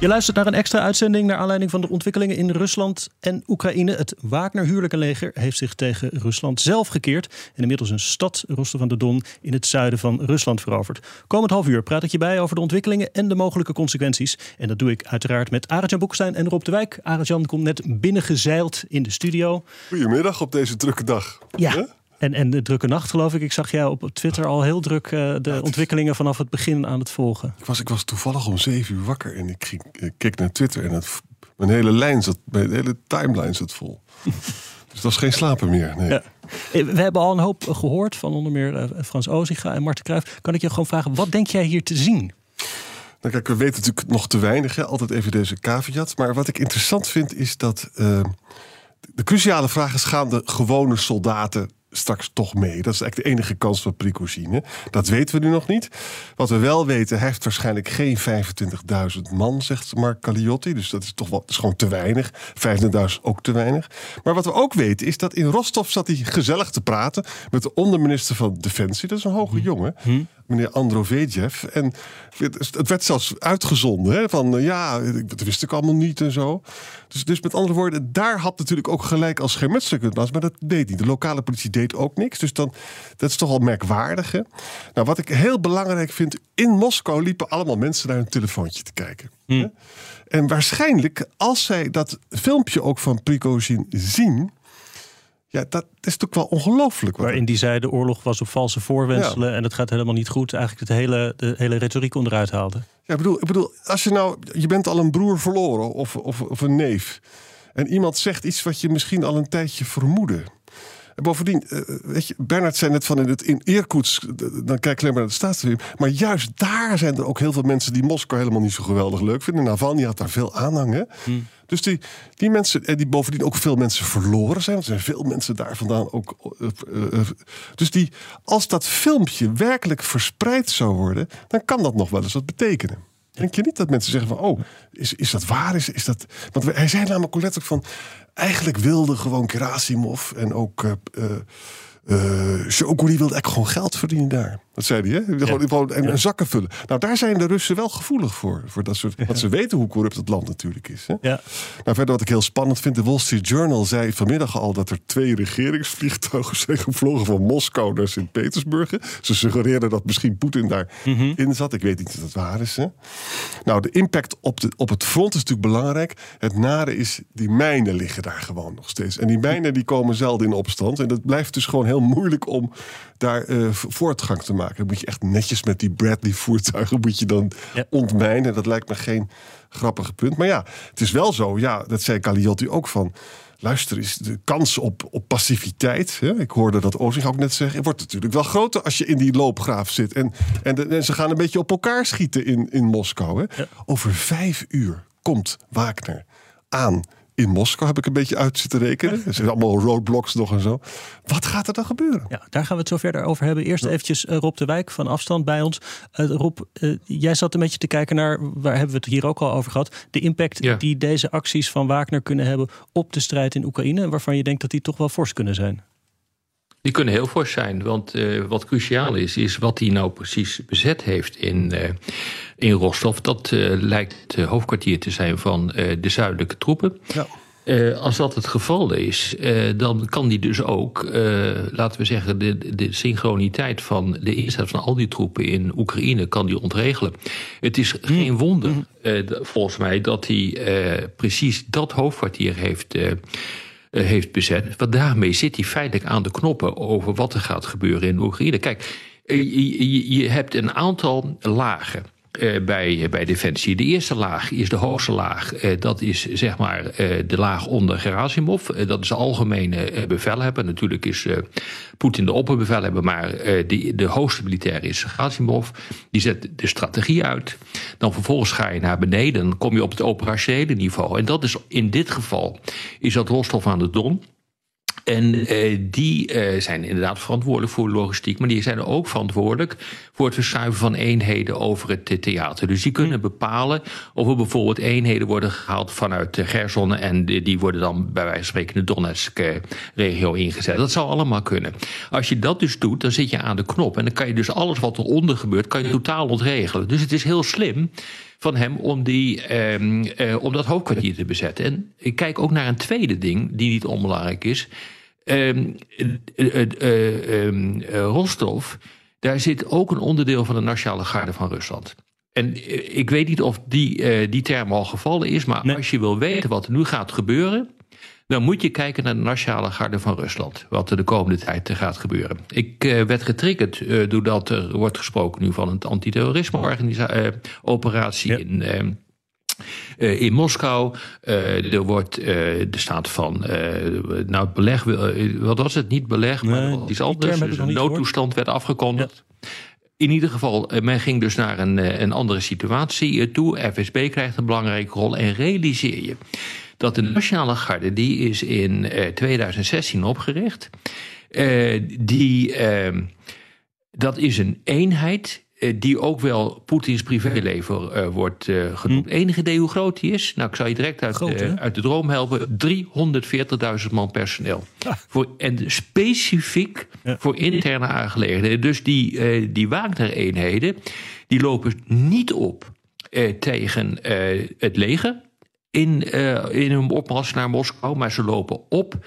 Je luistert naar een extra uitzending naar aanleiding van de ontwikkelingen in Rusland en Oekraïne. Het Wagner-huwelijkenleger heeft zich tegen Rusland zelf gekeerd en inmiddels een stad, Rostov aan de Don, in het zuiden van Rusland veroverd. Komend half uur praat ik je bij over de ontwikkelingen en de mogelijke consequenties. En dat doe ik uiteraard met Arjan Boekstein en Rob de Wijk. Arjan komt net binnengezeild in de studio. Goedemiddag op deze drukke dag. Ja. En, en de drukke nacht, geloof ik. Ik zag jou op Twitter al heel druk uh, de ja, ontwikkelingen vanaf het begin aan het volgen. Ik was, ik was toevallig om zeven uur wakker en ik, ging, ik keek naar Twitter en het, mijn hele lijn zat, mijn hele timeline zat vol. dus dat was geen slapen meer. Nee. Ja. We hebben al een hoop gehoord van onder meer uh, Frans Oziga en Marten Cruijff. Kan ik je gewoon vragen, wat denk jij hier te zien? Nou kijk, we weten natuurlijk nog te weinig. Hè? Altijd even deze caveat. Maar wat ik interessant vind is dat... Uh, de cruciale vraag is: gaan de gewone soldaten straks toch mee. Dat is eigenlijk de enige kans van Prigozhin. Dat weten we nu nog niet. Wat we wel weten, hij heeft waarschijnlijk geen 25.000 man, zegt Mark Caliotti. Dus dat is toch wel, is gewoon te weinig. 25.000 ook te weinig. Maar wat we ook weten, is dat in Rostov zat hij gezellig te praten met de onderminister van Defensie. Dat is een hoge jongen. Hm meneer Androvejev. En het werd zelfs uitgezonden. Hè, van ja, dat wist ik allemaal niet en zo. Dus, dus met andere woorden, daar had natuurlijk ook gelijk als schermutselen kunnen plaatsen. Maar dat deed niet. De lokale politie deed ook niks. Dus dan, dat is toch al merkwaardig. Hè? Nou, wat ik heel belangrijk vind. In Moskou liepen allemaal mensen naar hun telefoontje te kijken. Hm. En waarschijnlijk, als zij dat filmpje ook van Prigozhin zien Ja, dat is toch wel ongelooflijk. Waarin die zei de oorlog was op valse voorwenselen en het gaat helemaal niet goed. Eigenlijk het hele, de hele retoriek onderuit haalde. Ja, ik bedoel, ik bedoel, als je nou, je bent al een broer verloren of, of, of een neef. En iemand zegt iets wat je misschien al een tijdje vermoedde. En bovendien, eh, weet je, Bernard zei net van in, het, in Irkutsk, eh, dan kijk ik alleen maar naar de staatsrevue. Maar juist daar zijn er ook heel veel mensen die Moskou helemaal niet zo geweldig leuk vinden. Navalny had daar veel aanhang. Hè? Dus die, die mensen, en die bovendien ook veel mensen verloren zijn. Want er zijn veel mensen daar vandaan ook. eh, eh, eh, dus die, als dat filmpje werkelijk verspreid zou worden, dan kan dat nog wel eens wat betekenen. Denk je niet dat mensen zeggen van, oh, is, is dat waar? Is, is dat... Want hij zei namelijk letterlijk van, eigenlijk wilde gewoon Gerasimov en ook uh, uh, wilde eigenlijk gewoon geld verdienen daar. Dat zei hij, hè? Gewoon, en, en zakken vullen. Nou, daar zijn de Russen wel gevoelig voor. voor dat soort, Want ze weten hoe corrupt het land natuurlijk is. Hè? Ja. Nou, verder wat ik heel spannend vind. De Wall Street Journal zei vanmiddag al dat er twee regeringsvliegtuigen zijn gevlogen van Moskou naar Sint-Petersburg. Ze suggereerden dat misschien Poetin daarin in zat. Ik weet niet of dat waar is. Hè? Nou, de impact op, de, op het front is natuurlijk belangrijk. Het nare is, die mijnen liggen daar gewoon nog steeds. En die mijnen die komen zelden in opstand. En dat blijft dus gewoon heel moeilijk om daar uh, voortgang te maken. Dan moet je echt netjes met die Bradley-voertuigen moet je dan ja. ontmijnen. Dat lijkt me geen grappige punt. Maar ja, het is wel zo. Ja, dat zei Caliotti ook van. Luister, is de kans op, op passiviteit. Hè? Ik hoorde dat Oosting ook net zeggen. wordt natuurlijk wel groter als je in die loopgraaf zit. En, en, de, en ze gaan een beetje op elkaar schieten in, in Moskou. Hè? Ja. Over vijf uur komt Wagner aan in Moskou, heb ik een beetje uit zitten rekenen. Er zijn allemaal roadblocks nog en zo. Wat gaat er dan gebeuren? Ja, daar gaan we het zo verder over hebben. Eerst ja. eventjes uh, Rob de Wijk van afstand bij ons. Uh, Rob, uh, jij zat een beetje te kijken naar, waar hebben we het hier ook al over gehad, de impact ja. die deze acties van Wagner kunnen hebben op de strijd in Oekraïne, waarvan je denkt dat die toch wel fors kunnen zijn. Die kunnen heel fors zijn, want uh, wat cruciaal is, is wat hij nou precies bezet heeft in, uh, in Rostov. Dat uh, lijkt het hoofdkwartier te zijn van de zuidelijke troepen. Ja. als dat het geval is, dan kan die dus ook, laten we zeggen, de, de synchroniteit van de inzet van al die troepen in Oekraïne kan die ontregelen. Het is geen wonder, volgens mij, dat hij precies dat hoofdkwartier heeft heeft bezet. Want daarmee zit hij feitelijk aan de knoppen over wat er gaat gebeuren in Oekraïne. Kijk, je, je hebt een aantal lagen. Uh, bij, bij Defensie. De eerste laag is de hoogste laag. Uh, dat is zeg maar uh, de laag onder Gerasimov. dat is de algemene bevelhebber. Natuurlijk is Poetin de opperbevelhebber, maar die, de hoogste militair is Gerasimov. Die zet de strategie uit. Dan vervolgens ga je naar beneden. Dan kom je op het operationele niveau. En dat is in dit geval is dat Rostov aan de Don. En uh, die uh, zijn inderdaad verantwoordelijk voor logistiek, maar die zijn ook verantwoordelijk voor het verschuiven van eenheden over het theater. Dus die kunnen bepalen of er bijvoorbeeld eenheden worden gehaald vanuit Gerson en die, worden dan bij wijze van spreken in de Donetsk-regio ingezet. Dat zou allemaal kunnen. Als je dat dus doet, dan zit je aan de knop en dan kan je dus alles wat eronder gebeurt, kan je totaal ontregelen. Dus het is heel slim van hem om, die, um, uh, om dat hoofdkwartier te bezetten. En ik kijk ook naar een tweede ding die niet onbelangrijk is. Um, uh, uh, um, Rostov, daar zit ook een onderdeel van de Nationale Garde van Rusland. En ik weet niet of die, die term al gevallen is, maar nee. als je wil weten wat er nu gaat gebeuren, dan moet je kijken naar de Nationale Garde van Rusland. Wat er de komende tijd gaat gebeuren. Ik uh, werd getriggerd uh, doordat er wordt gesproken nu van een antiterrorisme-operatie ja. in. Uh, uh, in Moskou. Uh, er wordt, uh, er staat van, nou het beleg, wat was het? Niet beleg, maar nee, iets anders. Dus een noodtoestand werd afgekondigd. Ja. In ieder geval, men ging dus naar een, een andere situatie toe. FSB krijgt een belangrijke rol en realiseer je dat de Nationale Garde, die is in uh, 2016 opgericht. Die, uh, dat is een eenheid die ook wel Poetins privéleven wordt genoemd. Hm. Enige idee hoe groot die is? Nou, ik zal je direct uit, groot, uit de droom helpen. 340.000 man personeel. Ah. Voor, en specifiek ja. voor interne aangelegenheden. Dus die, die Wagner-eenheden, die lopen niet op tegen het leger in, uh, in hun opmars naar Moskou, maar ze lopen op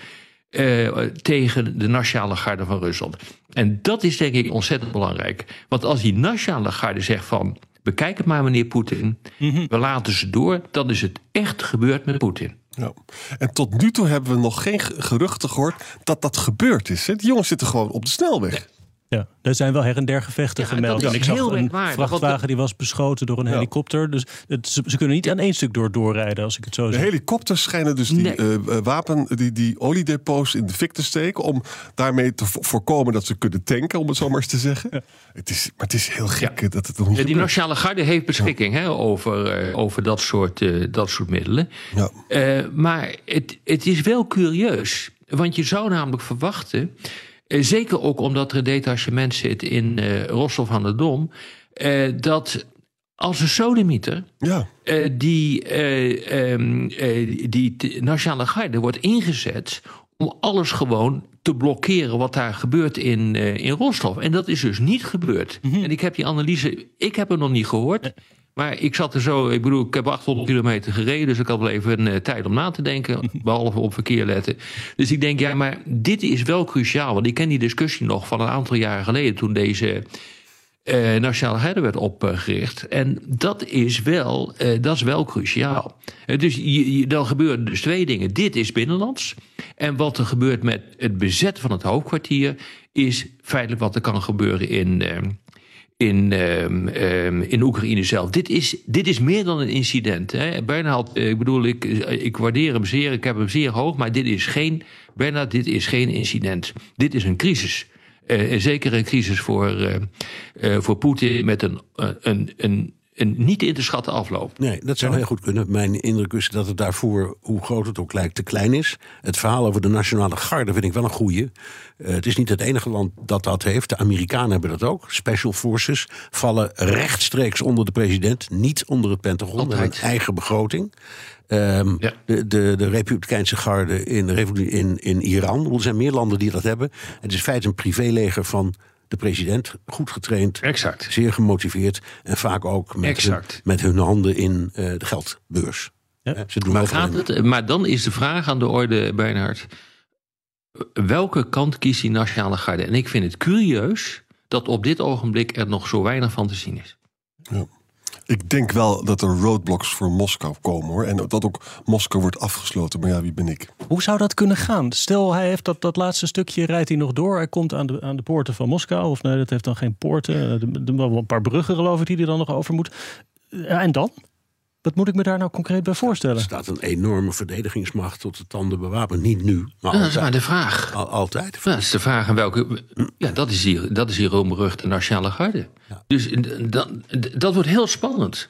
uh, tegen de Nationale Garde van Rusland. En dat is denk ik ontzettend belangrijk. Want als die Nationale Garde zegt van... bekijk het maar meneer Poetin, mm -hmm. we laten ze door... dan is het echt gebeurd met Poetin. Ja. En tot nu toe hebben we nog geen geruchten gehoord dat dat gebeurd is. Hè? Die jongens zitten gewoon op de snelweg. Ja, er zijn wel her en der gevechten Ja, gemeld. dat En ik zag een merkwaardig, vrachtwagen die was beschoten door een Ja. helikopter. Dus het, ze, ze kunnen niet aan één stuk door doorrijden, als ik het zo De zeg. helikopters schijnen dus die Nee. eh, eh, wapen, die, die oliedepots in de fik te steken. om daarmee te vo- voorkomen dat ze kunnen tanken, om het zo maar eens te zeggen. Het is, maar het is heel gek eh, dat het nog niet Ja, die. Nationale Garde heeft beschikking hè, over, over dat, soort, eh, dat soort middelen. Ja. Eh, maar het, het is wel curieus. Want je zou namelijk verwachten. Eh, zeker ook omdat er een detachement zit in eh Rostov aan de Dom. eh, dat als een sodemieter. Ja, die, eh, ehm, eh, die Nationale Garde wordt ingezet om alles gewoon te blokkeren wat daar gebeurt in, in Rostov. En dat is dus niet gebeurd. En ik heb die analyse, ik heb hem nog niet gehoord. Maar ik zat er zo, ik bedoel, ik heb 800 kilometer gereden, dus ik had wel even eh, tijd om na te denken, behalve op verkeer letten. Dus ik denk, ja, maar dit is wel cruciaal, want ik ken die discussie nog van een aantal jaren geleden toen deze eh Nationale Garde werd opgericht. En dat is wel, eh, dat is wel cruciaal. Dus je, je- dan gebeuren dus twee dingen. Dit is binnenlands. En wat er gebeurt met het bezet van het hoofdkwartier... is feitelijk wat er kan gebeuren in... eh, in, ehm, ehm, in Oekraïne zelf. Dit is, dit is meer dan een incident. Hè. Bernhard, eh, ik bedoel, ik, ik waardeer hem zeer, ik heb hem zeer hoog, maar dit is geen, Bernhard, dit is geen incident. Dit is een crisis. Eh, en zeker een crisis voor, eh, eh, voor Poetin met een, eh, een, een, een niet in te schatten afloop. Nee, dat zou heel goed kunnen. Mijn indruk is dat het daarvoor, hoe groot het ook lijkt, te klein is. Het verhaal over de Nationale Garde vind ik wel een goeie. Eh, het is niet het enige land dat dat heeft. De Amerikanen hebben dat ook. Special Forces vallen rechtstreeks onder de president, niet onder het Pentagon. Met een eigen begroting. Ehm, Ja. de, de, de Republikeinse garde in, in, in Iran. Er zijn meer landen die dat hebben. Het is in feite een privéleger van de president. Goed getraind, Exact. zeer gemotiveerd. En vaak ook met, hun, Exact. met hun handen in eh, de geldbeurs. Ja. Ze doen Maar, gaat het, maar dan is de vraag aan de orde, Bernhard. Welke kant kiest die Nationale Garde? En ik vind het curieus dat op dit ogenblik er nog zo weinig van te zien is. Ik denk wel dat er roadblocks voor Moskou komen hoor. En dat ook Moskou wordt afgesloten. Maar ja, wie ben ik? Hoe zou dat kunnen gaan? Stel, hij heeft dat, dat laatste stukje, rijdt hij nog door. Hij komt aan de, aan de poorten van Moskou. Of nee, dat heeft dan geen poorten. Eh, Er wel een paar bruggen geloof ik die hij dan nog over moet. Ja, en dan? Wat moet ik me daar nou concreet bij Er voorstellen? staat een enorme verdedigingsmacht tot de tanden bewapend. Niet nu, maar Ja, dat is maar altijd. de vraag. Al- altijd. Ja, dat is de vraag aan welke. Ja, dat is die, dat is die roemberuchte Nationale Garde. Dus eh, dan, dat wordt heel spannend.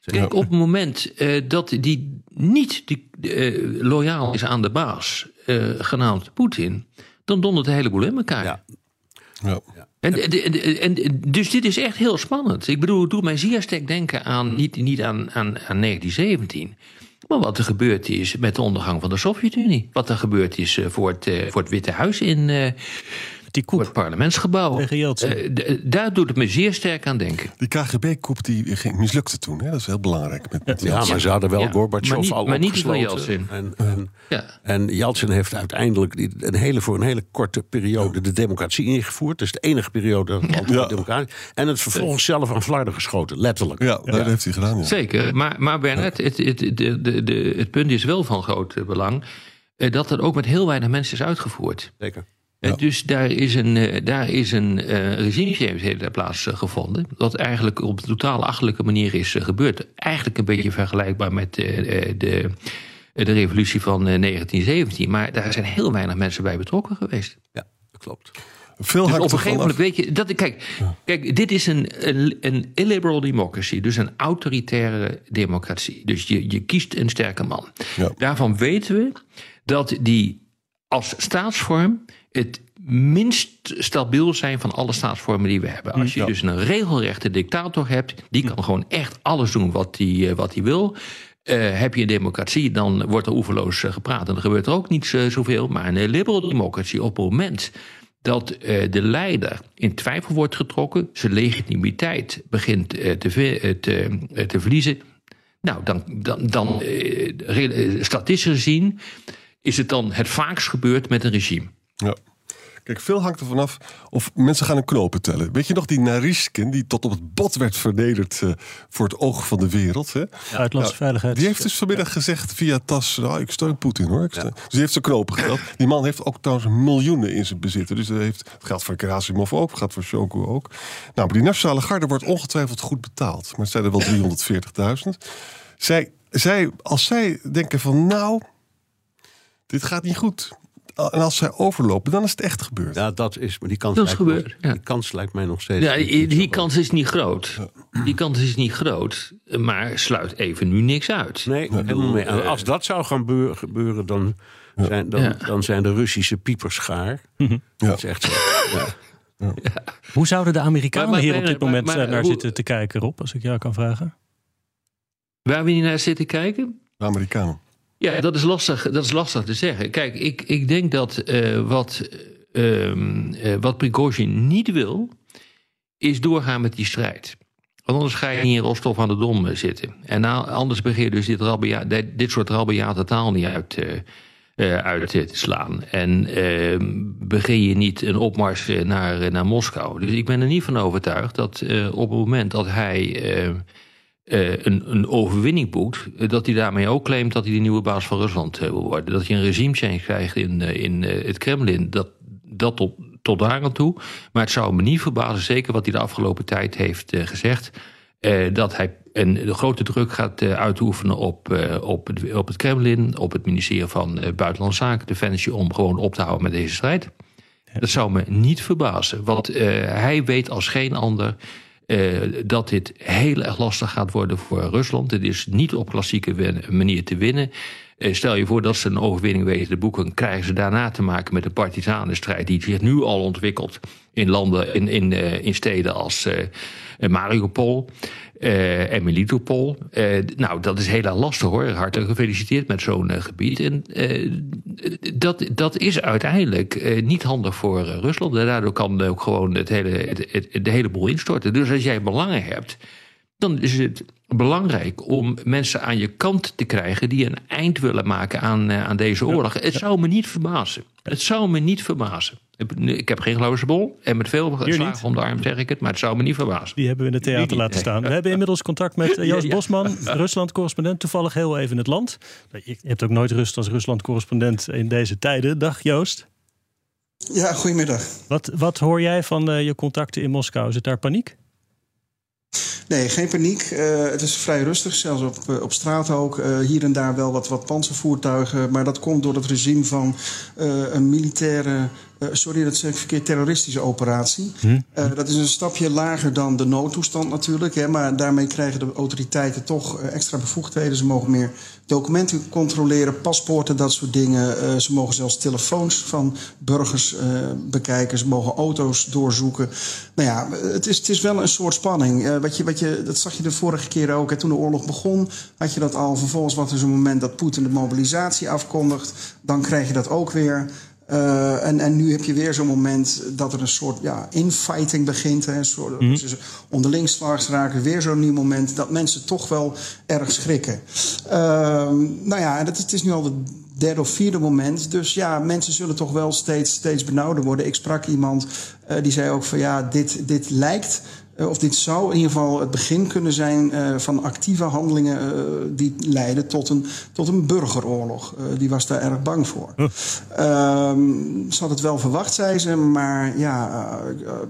Kijk, op het moment eh, dat die niet die, eh, loyaal is aan de baas, eh, genaamd Poetin, dan dondert de hele boel in elkaar. Ja. Ja. En, en, en, dus dit is echt heel spannend. Ik bedoel, het doet mij zeer sterk denken aan, niet, niet aan, aan, aan 1917. Maar wat er gebeurd is met de ondergang van de Sovjet-Unie. Wat er gebeurd is eh, voor het, eh, voor het Witte Huis in Die voor het parlementsgebouw. Tegen. Eh, daar doet het me zeer sterk aan denken. Die KGB-koep die ging, mislukte toen. Hè? Dat is heel belangrijk. Met, met Ja, maar ze hadden wel Ja, Gorbachev al maar niet van. Yeltsin. En, en, Ja. en Yeltsin heeft uiteindelijk die- een hele, voor een hele korte periode de democratie ingevoerd. Dat is de enige periode dat het Ja. democratie En het vervolgens zelf aan flarden geschoten, letterlijk. ja, dat heeft hij gedaan. Ja. Zeker. Maar, maar Bernard, het, het, de, de, de, het punt is wel van groot belang. eh, dat het ook met heel weinig mensen is uitgevoerd. Zeker. Eh, Dus daar is een, eh, daar is een eh plaatsgevonden. Wat eigenlijk op een totaal achterlijke manier is gebeurd. Eigenlijk een beetje vergelijkbaar met eh, de, de revolutie van eh, 1917. Maar daar zijn heel weinig mensen bij betrokken geweest. Ja, dat klopt. Veel Dus op een gegeven moment weet je. Dat, kijk, kijk, dit is een, een, een illiberal democracy. Dus een autoritaire democratie. Dus je, je kiest een sterke man. Ja. Daarvan weten we dat die als staatsvorm het minst stabiel zijn van alle staatsvormen die we hebben. Als je Ja. dus een regelrechte dictator hebt, die kan gewoon echt alles doen wat hij eh, wat hij wil. Eh, heb je een democratie, dan wordt er oeverloos eh, gepraat. En er gebeurt er ook niet zoveel. Maar een liberal democratie, op het moment dat de leider in twijfel wordt getrokken, zijn legitimiteit begint te, ve- eh, te, te verliezen. Nou, dan, dan, dan statistisch gezien is het dan het vaakst gebeurd met een regime. Ja. Kijk, veel hangt er vanaf of mensen gaan een knopen tellen. Weet je nog die Nariskin die tot op het bot werd vernederd uh, voor het oog van de wereld? Hè? Uitlandse veiligheid. Die heeft dus vanmiddag gezegd via TAS, nou, ik steun Poetin hoor. Ik steun. Dus die heeft zijn knopen geteld. Die man heeft ook trouwens miljoenen in zijn bezitten. Dus dat heeft, het geldt voor Gerasimov ook, gaat voor Shoku ook. Nou, maar die Nationale Garde wordt ongetwijfeld goed betaald. Maar het zijn er wel 340.000. Zij, zij, als zij denken van nou, dit gaat niet goed en als zij overlopen, dan is het echt gebeurd. Ja, dat is, maar die kans, dat is lijkt, gebeurd, me, ja. die kans lijkt mij nog steeds. Ja, die, kans is niet groot. Die kans is niet groot, maar sluit even nu niks uit. Nee, helemaal mee. En Als dat zou gaan beur- gebeuren, dan zijn, dan, Ja. dan zijn de Russische piepers schaar. Dat is echt zo. Ja. Hoe zouden de Amerikanen Maar- maar- hier op dit maar- moment maar- eh, naar hoe- zitten te kijken, Rob? Als ik jou kan vragen. Waar we niet naar zitten kijken? De Amerikanen. Ja, dat is lastig, dat is lastig te zeggen. Kijk, ik, ik denk dat eh, wat, ehm eh, wat Prigozhin niet wil, is doorgaan met die strijd. Want anders ga je niet in Rostov aan de Dom eh, zitten. En nou, anders begin je dus dit, rabbia, dit, dit soort rabiate taal niet uit, uit te slaan. En ehm, begin je niet een opmars naar, naar Moskou. Dus ik ben er niet van overtuigd dat op het moment dat hij... eh, een, een overwinning boekt, eh, dat hij daarmee ook claimt dat hij de nieuwe baas van Rusland eh, wil worden. Dat hij een regime change krijgt in, in het Kremlin, dat, dat tot, tot daar aan toe. Maar het zou me niet verbazen, zeker wat hij de afgelopen tijd heeft gezegd, dat hij een, de grote druk gaat uitoefenen op, op, het, op het Kremlin, op het ministerie van Buitenlandse Zaken, Defensie, om gewoon op te houden met deze strijd. Dat zou me niet verbazen, want hij weet als geen ander eh, dat dit heel erg lastig gaat worden voor Rusland. Het is niet op klassieke manier te winnen. Eh, stel je voor dat ze een overwinning weten te boeken, krijgen ze daarna te maken met de partisanenstrijd die zich nu al ontwikkelt in landen, in, in, eh, in steden als eh, Mariupol. en Melitopol. Nou, dat is heel lastig hoor. Hartelijk gefeliciteerd met zo'n gebied. En dat, dat is uiteindelijk niet handig voor Rusland. Daardoor kan ook gewoon het hele, het- de hele boel instorten. Dus als jij belangen hebt, dan is het belangrijk om mensen aan je kant te krijgen die een eind willen maken aan, eh, aan deze oorlog. Het zou me niet verbazen. Het zou me niet verbazen. Ik- heb geen glazen bol en met veel slagen om de arm zeg ik het, maar het zou me niet verbazen. Die hebben we in het theater laten nee. staan. We hebben inmiddels contact met eh, Joost Ja. Bosman, Rusland-correspondent. Toevallig heel even in het land. Je hebt ook nooit rust als Rusland-correspondent in deze tijden. Dag Joost. Ja, goedemiddag. Wat, wat hoor jij van eh, je contacten in Moskou? Is het daar paniek? Nee, geen paniek. Eh, het is vrij rustig, zelfs op, eh, op straat ook. Eh, hier en daar wel wat, wat panzervoertuigen. Maar dat komt door het regime van een militaire... sorry, dat zeg ik verkeerd, terroristische operatie. Eh, dat is een stapje lager dan de noodtoestand natuurlijk. Hè, maar daarmee krijgen de autoriteiten toch extra bevoegdheden. Ze mogen meer documenten controleren, paspoorten, dat soort dingen. Eh, ze mogen zelfs telefoons van burgers eh, bekijken. Ze mogen auto's doorzoeken. Nou ja, het is, het is wel een soort spanning. Eh, wat je, wat je, dat zag je de vorige keer ook. Hè, toen de oorlog begon, had je dat al. Vervolgens was er zo'n moment dat Poetin de mobilisatie afkondigt. Dan krijg je dat ook weer. Eh, en, en nu heb je weer zo'n moment dat er een soort ja, infighting begint. Hè, een soort, Mhm. dus onderling slags raken. Weer zo'n nieuw moment dat mensen toch wel erg schrikken. Ehm, nou ja, het, het is nu al het derde of vierde moment. Dus ja, mensen zullen toch wel steeds, steeds benauwder worden. Ik sprak iemand eh, die zei ook van ja, dit, dit lijkt... eh, Of dit zou in ieder geval het begin kunnen zijn eh, van actieve handelingen eh, die leiden tot een, tot een burgeroorlog. Die was daar erg bang voor. Ehm, ze had het wel verwacht, zei ze, maar ja,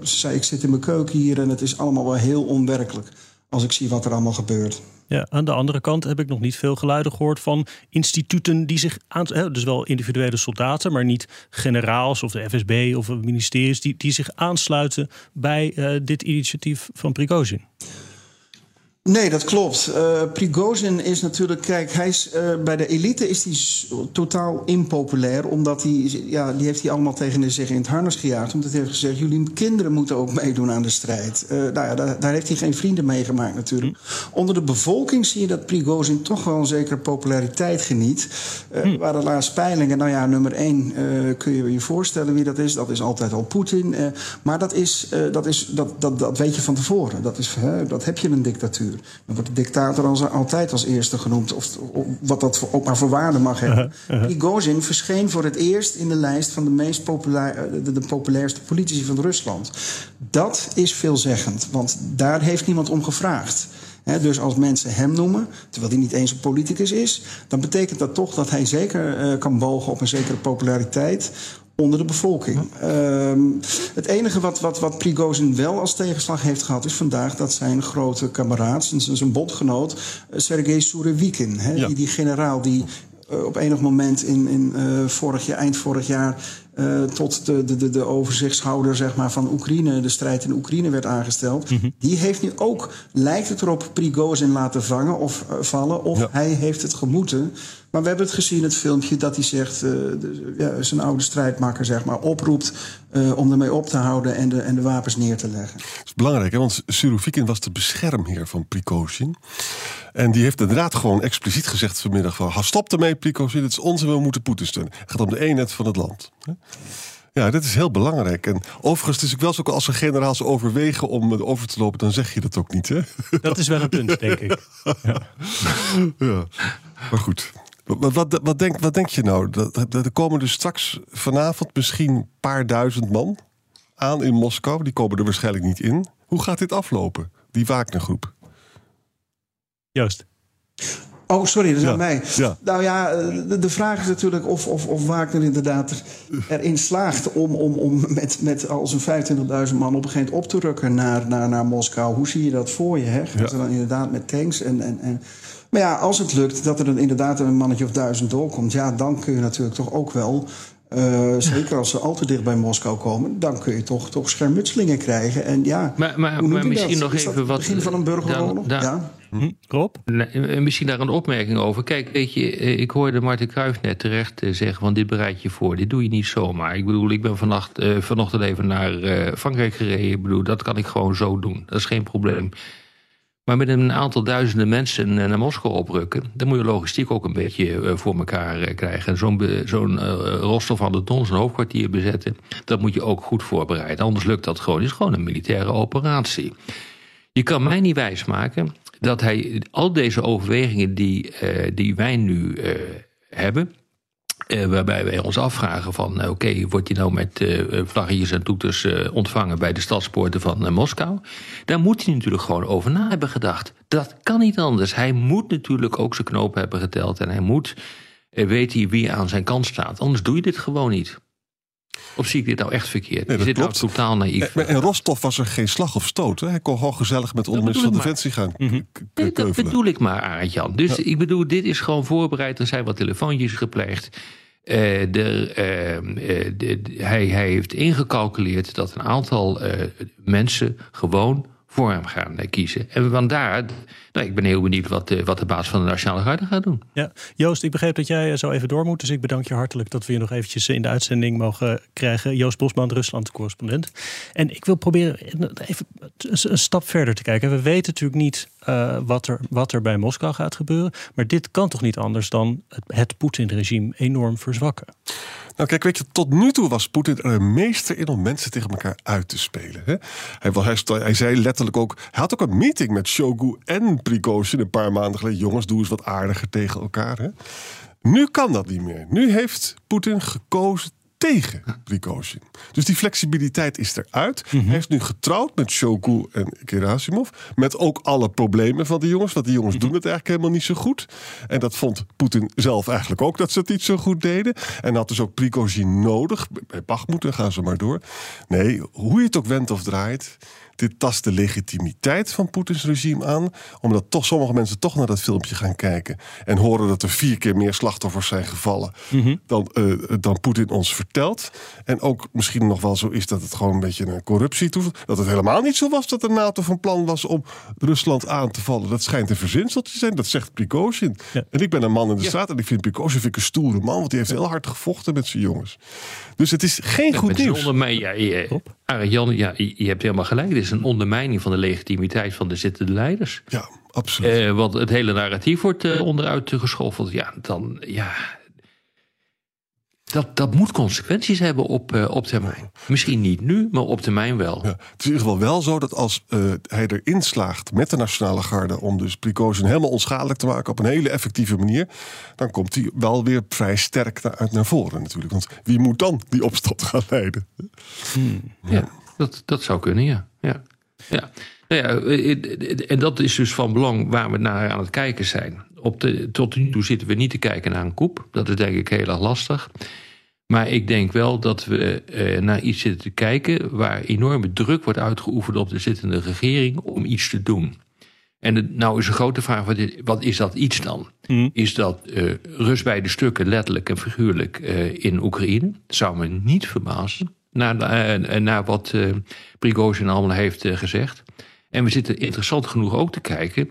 ze zei ik zit in mijn keuken hier en het is allemaal wel heel onwerkelijk als ik zie wat er allemaal gebeurt. Ja, aan de andere kant heb ik nog niet veel geluiden gehoord van instituten die zich aan. Dus wel individuele soldaten, maar niet generaals of de FSB of ministeries die, die zich aansluiten bij eh, dit initiatief van Prigozhin. Nee, dat klopt. Eh Prigozhin is natuurlijk, kijk, hij is, eh, bij de elite is hij totaal impopulair. Omdat hij, ja, die heeft hij allemaal tegen zich in het harnas gejaagd. Omdat hij heeft gezegd, jullie kinderen moeten ook meedoen aan de strijd. Eh, nou ja, daar, daar heeft hij geen vrienden mee gemaakt natuurlijk. Onder de bevolking zie je dat Prigozhin toch wel een zekere populariteit geniet. Eh Er waren laatst peilingen, nou ja, nummer één kun je je voorstellen wie dat is. Dat is altijd al Poetin. Maar dat, is, dat, is, dat, dat, dat weet je van tevoren. Dat, is, hè, dat heb je een dictatuur. Dictatuur. Dan wordt de dictator als, altijd als eerste genoemd, of, of wat dat ook maar voor waarde mag hebben. Prigozhin verscheen voor het eerst in de lijst van de meest populair, de, de populairste politici van Rusland. Dat is veelzeggend, want daar heeft niemand om gevraagd. He, dus als mensen hem noemen, terwijl hij niet eens een politicus is, dan betekent dat toch dat hij zeker uh, kan bogen op een zekere populariteit onder de bevolking. Uh, het enige wat, wat, wat Prigozhin wel als tegenslag heeft gehad... is vandaag dat zijn grote kameraad, zijn, zijn bondgenoot... Uh, Sergei Surevikin, ja. die, die generaal die uh, op enig moment in, in vorig jaar, eind vorig jaar... Uh, tot de, de, de overzichtshouder zeg maar, van Oekraïne, de strijd in Oekraïne werd aangesteld. Mm -hmm. Die heeft nu ook, lijkt het erop, Prigozhin laten vangen of uh, vallen. Of ja. hij heeft het gemoeten. Maar we hebben het gezien, het filmpje, dat hij zegt, uh, de, ja, zijn oude strijdmakker zeg maar, oproept om ermee op te houden en de, en de wapens neer te leggen. Dat is belangrijk, hè? want Surovikin was de beschermheer van Prigozhin. En die heeft inderdaad gewoon expliciet gezegd vanmiddag van... stop ermee, Prigozhin, het is onze, we moeten Poetin steunen. Het gaat om de eenheid van het land. Ja, dit is heel belangrijk. En overigens, het is ook wel zo als een generaals overwegen om over te lopen, dan zeg je dat ook niet, hè? Dat is wel een punt, denk ik. Ja, ja. maar goed. Wat, wat, wat, denk, wat denk je nou? Er komen dus straks vanavond misschien een paar duizend man aan in Moskou. Die komen er waarschijnlijk niet in. Hoe gaat dit aflopen, die Wagnergroep? Joost. Oh, sorry, dat is ja. aan mij. Ja. Nou ja, de, de, vraag is natuurlijk of, of, of Wagner inderdaad erin slaagt om, om, om met, met al zijn 25.000 man op een gegeven moment op te rukken naar, naar, naar Moskou. Hoe zie je dat voor je? Hè? Gaan Ja. ze dan inderdaad met tanks en, en, en... Maar ja, als het lukt dat er dan inderdaad een mannetje of duizend doorkomt... ja, dan kun je natuurlijk toch ook wel... Uh, zeker als ze al te dicht bij Moskou komen, dan kun je toch, toch schermutselingen krijgen. En ja, Maar, maar, misschien dat? nog even het wat. begin van een burgeroorlog? daar- daar- ja. Hm, Rob? Nee, eh, Misschien daar een opmerking over. Kijk, weet je, eh, ik hoorde Martin Kruijf net terecht eh, zeggen... van dit bereid je voor, dit doe je niet zomaar. Ik bedoel, ik ben vannacht, eh, vanochtend even naar eh, Frankrijk gereden. Ik bedoel, dat kan ik gewoon zo doen. Dat is geen probleem. Maar met een aantal duizenden mensen eh, naar Moskou oprukken... dan moet je logistiek ook een beetje eh, voor elkaar eh, krijgen. En Zo'n zo'n Rostov aan de Don, zo'n hoofdkwartier bezetten... dat moet je ook goed voorbereiden. Anders lukt dat gewoon. Het is gewoon een militaire operatie. Je kan mij niet wijsmaken dat hij al deze overwegingen die, die wij nu hebben. Eh, waarbij wij ons afvragen van, eh, oké, wordt hij nou met eh vlaggetjes en toeters ontvangen bij de stadspoorten van Moskou? Daar moet hij natuurlijk gewoon over na hebben gedacht. Dat kan niet anders. Hij moet natuurlijk ook zijn knopen hebben geteld en hij moet weten wie aan zijn kant staat. Anders doe je dit gewoon niet. Of zie ik dit nou echt verkeerd? Nee, is dit nou totaal naïef? En, en Rostov was er geen slag of stoot. Hè? Hij kon gewoon gezellig met de onderminister van ik Defensie gaan Mhm. Nee, dat bedoel ik maar, Arend Jan. Dus ik bedoel, dit is gewoon voorbereid. Er zijn wat telefoontjes gepleegd. Eh, de, eh, eh, hij heeft ingecalculeerd dat een aantal eh, mensen gewoon voor hem gaan eh, kiezen. En vandaar, nou, ik ben heel benieuwd wat, eh, wat de baas van de Nationale Garde gaat doen. Ja, Joost, ik begreep dat jij eh, zo even door moet. Dus ik bedank je hartelijk dat we je nog eventjes in de uitzending mogen krijgen. Joost Bosman, Rusland-correspondent. En ik wil proberen even een stap verder te kijken. We weten natuurlijk niet wat, er, wat er bij Moskou gaat gebeuren. Maar dit kan toch niet anders dan het, het Poetin-regime enorm verzwakken? Nou, kijk, weet je, tot nu toe was Poetin er een meester in om mensen tegen elkaar uit te spelen. Hè? Hij, hij, hij, zei letterlijk ook. Hij had ook een meeting met Shogu en Prigozhin een paar maanden geleden. Jongens, doe eens wat aardiger tegen elkaar. Hè? Nu kan dat niet meer. Nu heeft Poetin gekozen tegen Prigozhin. Dus die flexibiliteit is eruit. Mm -hmm. Hij is nu getrouwd met Shogu en Gerasimov. Met ook alle problemen van die jongens. Want die jongens mm -hmm. doen het eigenlijk helemaal niet zo goed. En dat vond Poetin zelf eigenlijk ook dat ze het niet zo goed deden. En had dus ook Prigozhin nodig. Bij Bachmoed, dan gaan ze maar door. Nee, hoe je het ook wendt of draait dit tast de legitimiteit van Poetins regime aan. Omdat toch sommige mensen toch naar dat filmpje gaan kijken. En horen dat er vier keer meer slachtoffers zijn gevallen. Mm -hmm. dan, uh, dan Poetin ons vertelt. En ook misschien nog wel zo is dat het gewoon een beetje een corruptie toevoegt. Dat het helemaal niet zo was dat de NATO van plan was om Rusland aan te vallen. Dat schijnt een verzinseltje te zijn. Dat zegt Prigozhin. Ja. En ik ben een man in de ja. straat en ik vind Prigozhin vind ik een stoere man. Want die heeft heel hard gevochten met zijn jongens. Dus het is geen goed nieuws. Zonder mij, ja, je, Jan, ja, je hebt helemaal gelijk. Dit is een ondermijning van de legitimiteit van de zittende leiders. Ja, absoluut. Uh, want het hele narratief wordt uh, onderuit geschoffeld. Ja, dan, ja. Dat, dat moet consequenties hebben op, uh, op termijn. Misschien niet nu, maar op termijn wel. Ja, het is in ieder geval wel zo dat als uh, hij erin slaagt met de Nationale Garde... om dus Prigozhin helemaal onschadelijk te maken op een hele effectieve manier... dan komt hij wel weer vrij sterk naar, uit naar voren natuurlijk. Want wie moet dan die opstand gaan leiden? Hmm. Ja, dat, dat zou kunnen, ja. ja. ja. Nou ja, en dat is dus van belang waar we naar aan het kijken zijn. Op de, tot nu toe zitten we niet te kijken naar een koep. Dat is denk ik heel erg lastig. Maar ik denk wel dat we eh, naar iets zitten te kijken waar enorme druk wordt uitgeoefend op de zittende regering om iets te doen. En de, nou is een grote vraag: wat is, wat is dat iets dan? Hmm. Is dat uh, rust bij de stukken, letterlijk en figuurlijk, uh, in Oekraïne? Dat zou me niet verbazen, naar, uh, naar wat uh, Prigozhin allemaal heeft gezegd. En we zitten interessant genoeg ook te kijken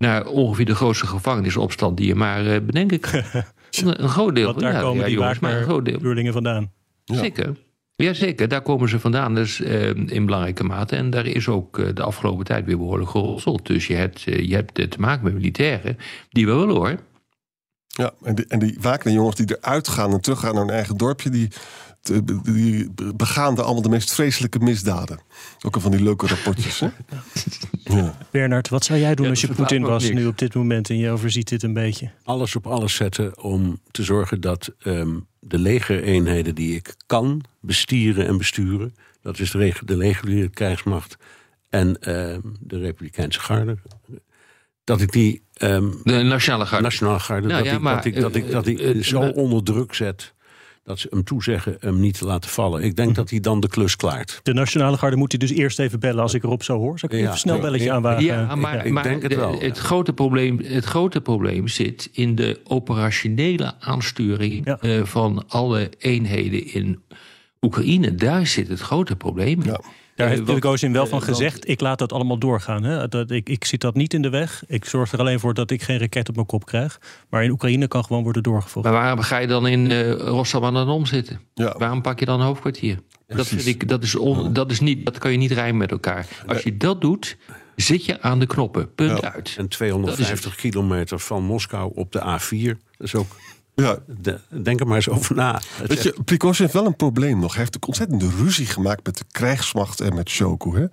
naar ongeveer de grootste gevangenisopstand die je maar uh, bedenken kan. een, groot deel. Want daar ja, komen ja, die jongens, maar een groot deel. vandaan. Ja. Zeker. Jazeker, daar komen ze vandaan dus, uh, in belangrijke mate. En daar is ook uh, de afgelopen tijd weer behoorlijk gerosseld. Dus je hebt, uh, je hebt te maken met militairen die we willen hoor. Ja, en, die, en die jongens die eruit gaan en teruggaan naar hun eigen dorpje... die die begaan er allemaal de meest vreselijke misdaden. Ook al van die leuke rapportjes. Hè? Ja. Bernard, wat zou jij doen als je Poetin was nu op dit moment en je overziet dit een beetje? Alles op alles zetten om te zorgen dat um, de legereenheden die ik kan bestieren en besturen, dat is de, de reguliere krijgsmacht en uh, de Republikeinse garde, dat ik die. Um, de Nationale Garde. Nationale garde nou, dat, ja, ik, maar, dat, ik, dat, ik, dat ik uh, zo onder druk zet dat ze hem toezeggen hem niet te laten vallen. Ik denk mhm. dat hij dan de klus klaart. De Nationale Garde moet hij dus eerst even bellen als ik erop zo hoor. Zal ik even snel belletje ja, aanwagen? Ja, maar, ik, denk het wel. Het, grote probleem, het grote probleem zit in de operationele aansturing uh, van alle eenheden in Oekraïne. Daar zit het grote probleem. Ja. Daar heeft Prigozhin wel van gezegd, ik laat dat allemaal doorgaan. Hè? Dat, ik, ik zit dat niet in de weg. Ik zorg er alleen voor dat ik geen raket op mijn kop krijg. Maar in Oekraïne kan gewoon worden doorgevoerd. Maar waarom ga je dan in uh, Rostov aan de Dom zitten? Ja. Waarom pak je dan een hoofdkwartier? Dat, vind ik, dat, is on, dat, is niet, dat kan je niet rijmen met elkaar. Als je dat doet, zit je aan de knoppen. Punt uit. En 250 kilometer van Moskou op de A4. Dat is ook ja. denk er maar eens over na. Weet je, Prigozhin heeft wel een probleem nog. Hij heeft een ontzettende ruzie gemaakt met de krijgsmacht en met Shoku. Hè?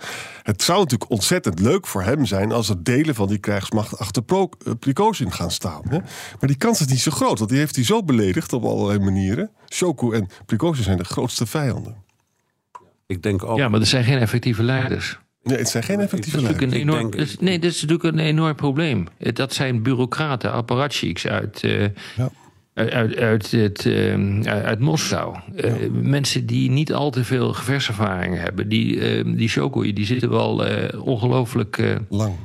Het zou natuurlijk ontzettend leuk voor hem zijn... als er delen van die krijgsmacht achter uh, Prigozhin gaan staan. Hè? Maar die kans is niet zo groot, want die heeft hij zo beledigd op allerlei manieren. Shoku en Prigozhin zijn de grootste vijanden. Ik denk ook... Ja, maar er zijn geen effectieve leiders. Nee, het zijn geen effectieve leiders. Enorm, nee, dat is natuurlijk een enorm probleem. Dat zijn bureaucraten, apparatchiks uit... Uh, ja uit, uit, het, uh, uit Moskou. Uh, mensen die niet al te veel geverservaring hebben. Die, uh, die Shokoi, die zitten wel eh, ongelooflijk... Lang.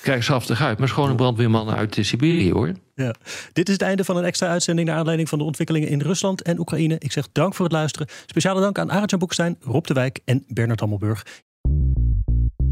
Krijgsaftig uit. Maar schone brandweerman uit Siberië, hoor. Ja. Dit is het einde van een extra uitzending... naar aanleiding van de ontwikkelingen in Rusland en Oekraïne. Ik zeg dank voor het luisteren. Speciale dank aan Arend Boekstein, Rob de Wijk en Bernard Hammelburg.